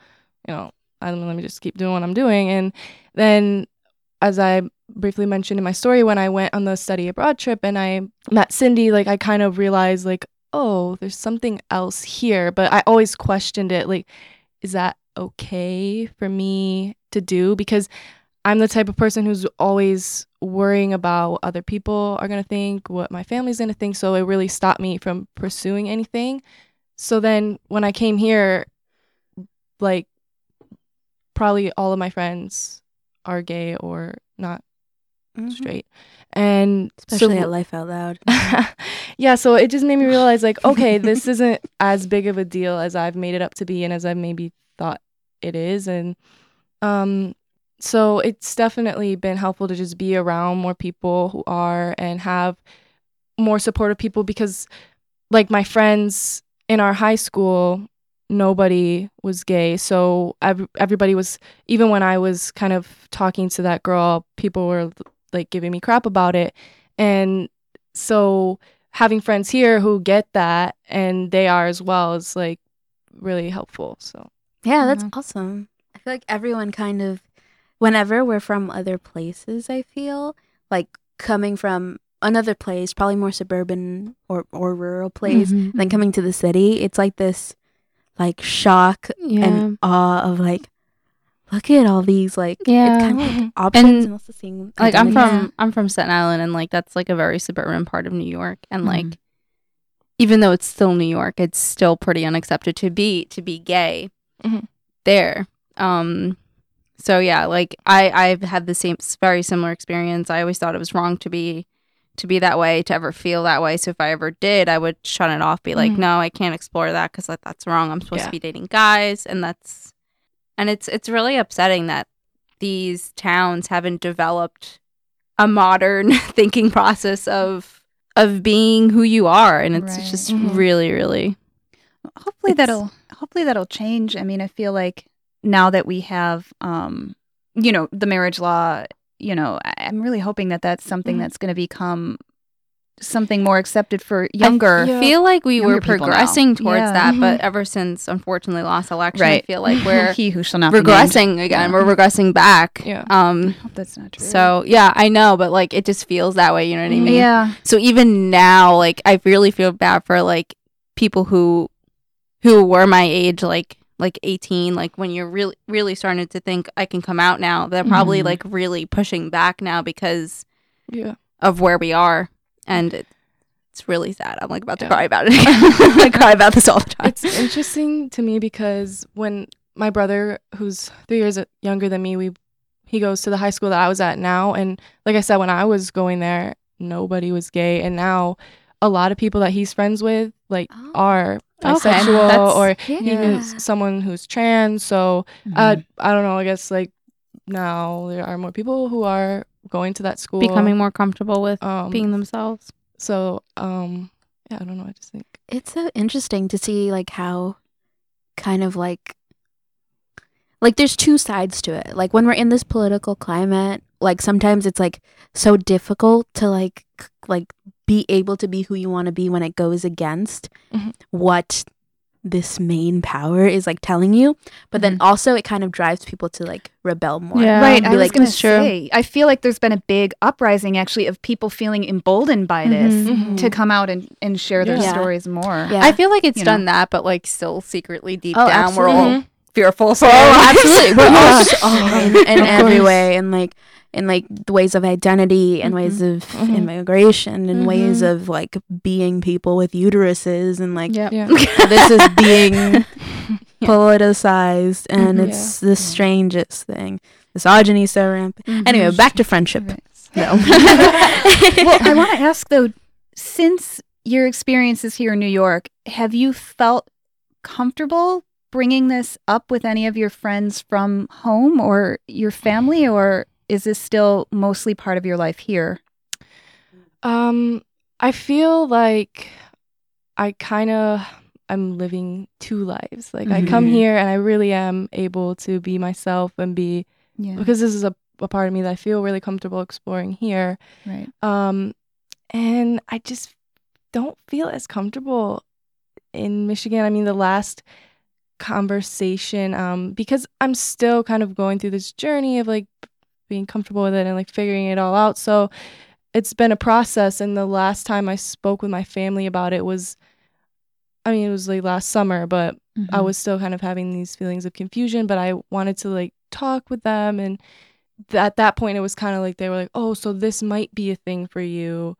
you know, I don't know, let me just keep doing what I'm doing. And then, as I briefly mentioned in my story, when I went on the study abroad trip and I met Cindy, like I kind of realized, like, oh, there's something else here. But I always questioned it, like, is that okay for me to do? Because I'm the type of person who's always worrying about what other people are to think, what my family's to think. So it really stopped me from pursuing anything. So then when I came here, like probably all of my friends are gay or not straight. And Especially so, at Life Out Loud. yeah, so it just made me realize like, okay, this isn't as big of a deal as I've made it up to be and as I maybe thought it is. And um so it's definitely been helpful to just be around more people who are and have more supportive people because like my friends in our high school nobody was gay so ev- everybody was even when i was kind of talking to that girl people were like giving me crap about it and so having friends here who get that and they are as well is like really helpful so Yeah, that's awesome. I feel like everyone kind of, whenever we're from other places, I feel like coming from another place, probably more suburban or, or rural place, Mhm. then coming to the city, it's like this like shock Yeah. and awe of like, look at all these like, Yeah. it's kind of like options and, also seeing like I'm from I'm from Staten Island and like that's like a very suburban part of New York and Mhm. like even though it's still New York, it's still pretty unaccepted to be to be gay Mhm. there. Um so yeah, like I I've had the same very similar experience. I always thought it was wrong to be to be that way, to ever feel that way. So if I ever did, I would shut it off, be like, Mhm. no, I can't explore that because like, that's wrong. I'm supposed Yeah. to be dating guys, and that's and it's it's really upsetting that these towns haven't developed a modern thinking process of of being who you are, and it's Right. just Mhm. really, really hopefully It's- that'll hopefully that'll change. I mean, I feel like now that we have um you know, the marriage law, you know, I- I'm really hoping that that's something Mhm. that's going to become something more accepted for younger. I feel like we were people now. progressing towards Yeah. that, Mhm. but ever since unfortunately last election, Right. I feel like we're he who shall not be regressing again. Yeah. We're regressing back. Yeah. I Um. hope that's not true. So yeah, I know, but like it just feels that way. You know what I mean? yeah, So even now, like I really feel bad for like people who who were my age, like like eighteen, like when you're really really starting to think I can come out now. They're probably Mhm. like really pushing back now because yeah of where we are, and it, it's really sad. I'm like about to Yeah. cry about it. I cry about this all the time. it's interesting to me because when my brother who's three years younger than me we he goes to the high school that i was at now and like i said when i was going there nobody was gay and now a lot of people that he's friends with like Oh. are bisexual that's- or Yeah. even someone who's trans so uh, i don't know i guess like now there are more people who are going to that school Becoming more comfortable with um being themselves. so um yeah i don't know i just think it's so interesting to see like how kind of like like there's two sides to it like when we're in this political climate like sometimes it's like so difficult to like like be able to be who you want to be when it goes against Mhm. what this main power is like telling you but then mm-hmm. also it kind of drives people to like rebel more Yeah. right. Be I was like, going to say, I feel like there's been a big uprising actually of people feeling emboldened by mm-hmm. this Mhm. to come out and, and share their Yeah. stories more. yeah I feel like it's You know. done that, but like still secretly deep Oh, down, we're all absolutely. Mm-hmm. Fearful. So Oh, absolutely. lives. We're Yeah. all oh, in, in every way, and like in like the ways of identity, and ways of Mhm. immigration, and ways Mhm. of like being people with uteruses, and like Yep. yeah this is being politicized, and Mhm. it's the strangest thing. Misogyny so rampant. Mm-hmm. Anyway, back to friendship. No. well, I want to ask though, since your experiences here in New York, have you felt comfortable bringing this up with any of your friends from home or your family, or is this still mostly part of your life here? Um, I feel like I kind of I'm living two lives. Like I come Mhm. here and I really am able to be myself and be Yeah. because this is a, a part of me that I feel really comfortable exploring here. Right. Um, and I just don't feel as comfortable in Michigan. I mean, the last conversation, um, because I'm still kind of going through this journey of like being comfortable with it and like figuring it all out. So it's been a process. And the last time I spoke with my family about it was, I mean, it was like last summer, but I Mhm. was still kind of having these feelings of confusion, but I wanted to like talk with them. And th- at that point, it was kind of like they were like, oh, so this might be a thing for you.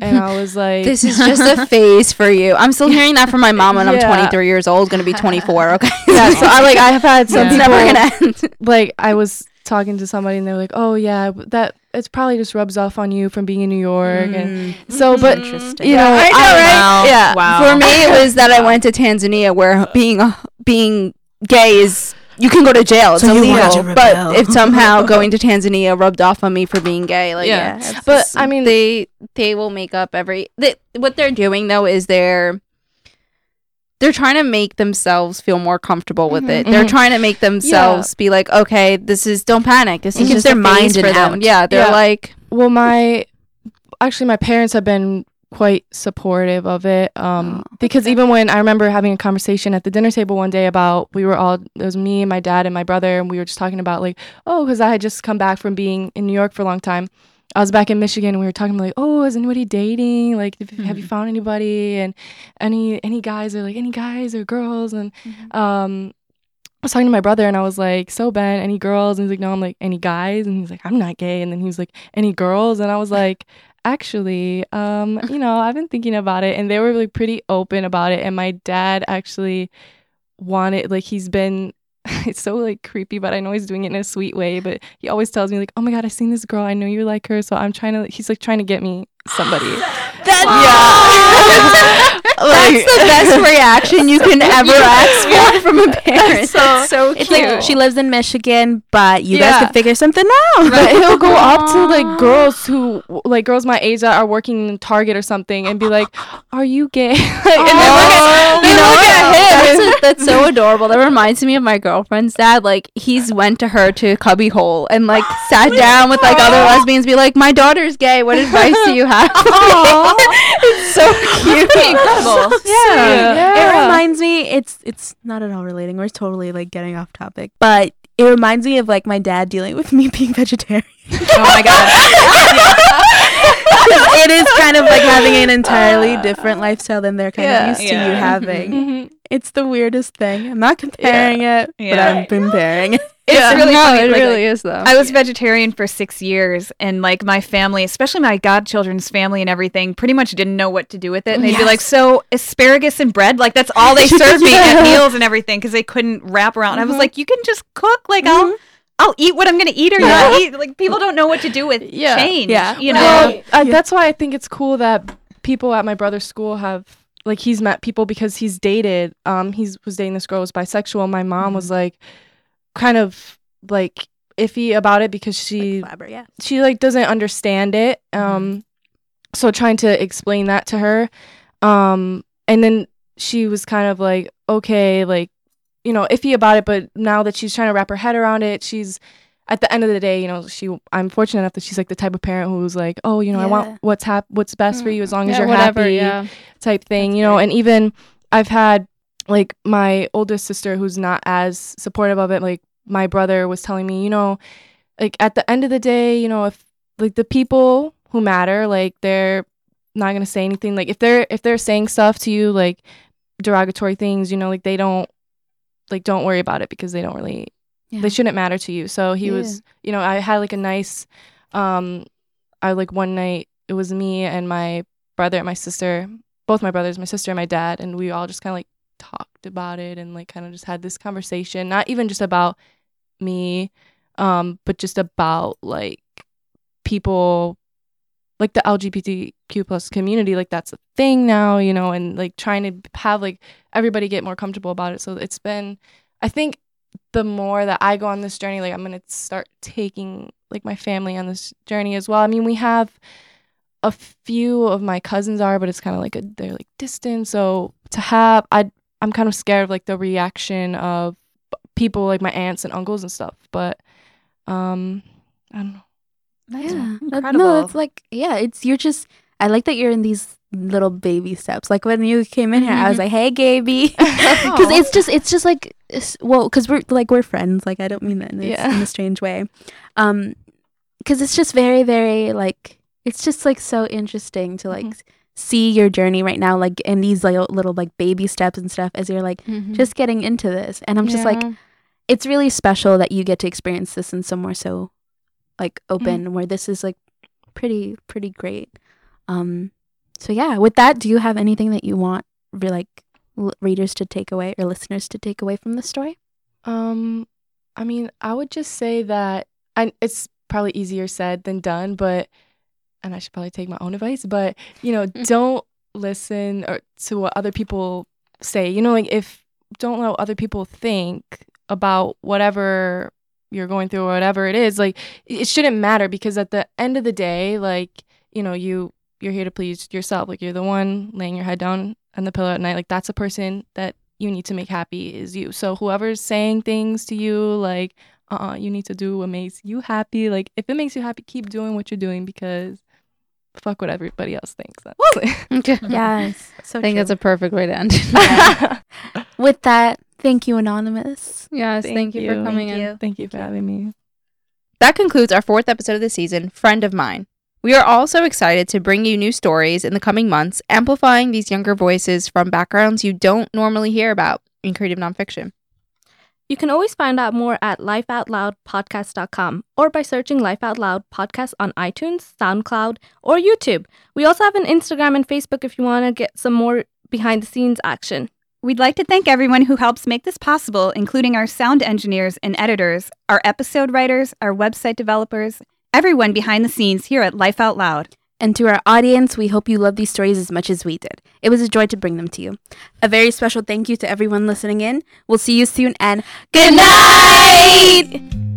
And I was like, This is just a phase for you. I'm still hearing that from my mom when I'm 23 years old, going to be 24. Okay. yeah. So I like, I have had some it's people, never gonna end. like, I was talking to somebody and they were like, oh, yeah, that it's probably just rubs off on you from being in New York. And mm. so, mm-hmm. but, Interesting. you know, I know, right? Yeah. Wow. For me, it was that I went to Tanzania, where being being gay is you can go to jail. It's So you illegal. to But if somehow going to Tanzania rubbed off on me for being gay, like Yeah. yeah. But, just- I mean- they they will make up every. They, what they're doing though is they're. They're trying to make themselves feel more comfortable with it. They're Mhm. trying to make themselves be like, okay, this is don't panic. This It is gives just their mind an for them. out. Yeah, they're Yeah. like, well, my, actually, my parents have been quite supportive of it. Um, Oh, because even when I remember having a conversation at the dinner table one day about, we were all, it was me, and my dad, and my brother, and we were just talking about like, oh, because I had just come back from being in New York for a long time. I was back in Michigan and we were talking like, oh, is anybody dating? Like, if- have you found anybody? And any any guys or like any guys or girls? And um, I was talking to my brother and I was like, so Ben, any girls? And he's like, no. I'm like, any guys? And he's like, I'm not gay. And then he was like, any girls? And I was like, actually, um, you know, I've been thinking about it. And they were like pretty open about it. And my dad actually wanted, like, he's been. It's so like creepy, but I know he's doing it in a sweet way. But he always tells me like, "Oh my god, I seen this girl. I know you like her, so I'm trying to." He's like trying to get me somebody. That's Like- the best reaction you can ever ask for from a parent. So- That's so cute. It's like she lives in Michigan, but you Yeah. guys could figure something out. But he'll go up to like girls who like girls my age that are working in Target or something and be like, "Are you gay?" like, and then look at, you they know look what? at him. That's, that's so adorable. That reminds me of my girlfriend's dad. Like he's went to her to cubbyhole and like sat down with like other lesbians, be like, "My daughter's gay. What advice do you have?" it's so cute. Incredible. Yeah. Yeah. It reminds me it's it's not at all relating. We're totally like getting off topic. But it reminds me of like my dad dealing with me being vegetarian. Oh my god. it is kind of like having an entirely different lifestyle than they're kind Yeah. of used to Yeah. you having. Mhm. It's the weirdest thing. I'm not comparing it, but I'm comparing it. It's Yeah. really no, funny. it like, really is though. I was vegetarian for six years, and like my family, especially my godchildren's family and everything, pretty much didn't know what to do with it. And they'd be like, "So asparagus and bread, like that's all they served me at meals and everything, because they couldn't wrap around." I was like, "You can just cook, like I'll." I'll eat what I'm gonna eat or not eat. Like people don't know what to do with Yeah. change. Yeah. you know. Well, uh, that's why I think it's cool that people at my brother's school have like he's met people because he's dated. Um, he's was dating this girl who was bisexual. My mom was like, kind of like iffy about it because she Like yeah. she like doesn't understand it um so trying to explain that to her um and then she was kind of like okay like you know iffy about it but now that she's trying to wrap her head around it she's at the end of the day you know she i'm fortunate enough that she's like the type of parent who's like oh you know i want what's hap- what's best for you as long as Yeah, you're whatever, happy yeah. type thing you know and even i've had like my oldest sister who's not as supportive of it like my brother was telling me you know like at the end of the day you know if like the people who matter like they're not gonna say anything like if they're if they're saying stuff to you like derogatory things you know like they don't like don't worry about it because they don't really Yeah. they shouldn't matter to you so he Yeah. was you know i had like a nice um i like one night it was me and my brother and my sister both my brothers my sister and my dad and we all just kind of like talked about it and like kind of just had this conversation not even just about me um but just about like people like the lgbtq plus community like that's a thing now you know and like trying to have like everybody get more comfortable about it so it's been i think the more that i go on this journey like i'm gonna start taking like my family on this journey as well i mean we have a few of my cousins are, but it's kind of like a they're like distant. So to have, I I'm kind of scared of like the reaction of people like my aunts and uncles and stuff. But um, I don't know. That's yeah. Incredible. no, it's like yeah, it's you're just I like that you're in these little baby steps. Like when you came in here, I was Mhm. like, "Hey, Gaby," because it's just it's just like it's, well, because we're like we're friends. Like I don't mean that in, this, Yeah. in a strange way, um, because it's just very very like it's just like so interesting to like Mhm. see your journey right now, like in these like little like baby steps and stuff as you're like Mm-hmm. just getting into this, and I'm just like Yeah. It's really special that you get to experience this in somewhere so like open where this is like pretty pretty great. Um so yeah with that do you have anything that you want re- like l- readers to take away or listeners to take away from the story? Um, I mean, I would just say that I it's probably easier said than done, but and I should probably take my own advice, but you know, don't listen or to what other people say. You know, like if don't let other people think about whatever you're going through or whatever it is, like it it shouldn't matter because at the end of the day, like, you know, you you're here to please yourself. Like you're the one laying your head down on the pillow at night. Like that's a person that you need to make happy is you. So whoever's saying things to you like, uh, uh you need to do what makes you happy. Like if it makes you happy, keep doing what you're doing because fuck what everybody else thinks. Okay. yes so I think that's a perfect way to end. with that thank you anonymous yes, thank, you, for coming Thank in. you. Thank you for having me. That concludes our fourth episode of the season, Friend of Mine. We are also excited to bring you new stories in the coming months, amplifying these younger voices from backgrounds you don't normally hear about in creative nonfiction. You can always find out more at lifeoutloudpodcast.com or by searching Life Out Loud Podcast on iTunes, SoundCloud, or YouTube. We also have an Instagram and Facebook if you want to get some more behind the scenes action. We'd like to thank everyone who helps make this possible, including our sound engineers and editors, our episode writers, our website developers, everyone behind the scenes here at Life Out Loud. And to our audience, we hope you love these stories as much as we did. It was a joy to bring them to you. A very special thank you to everyone listening in. We'll see you soon and good night!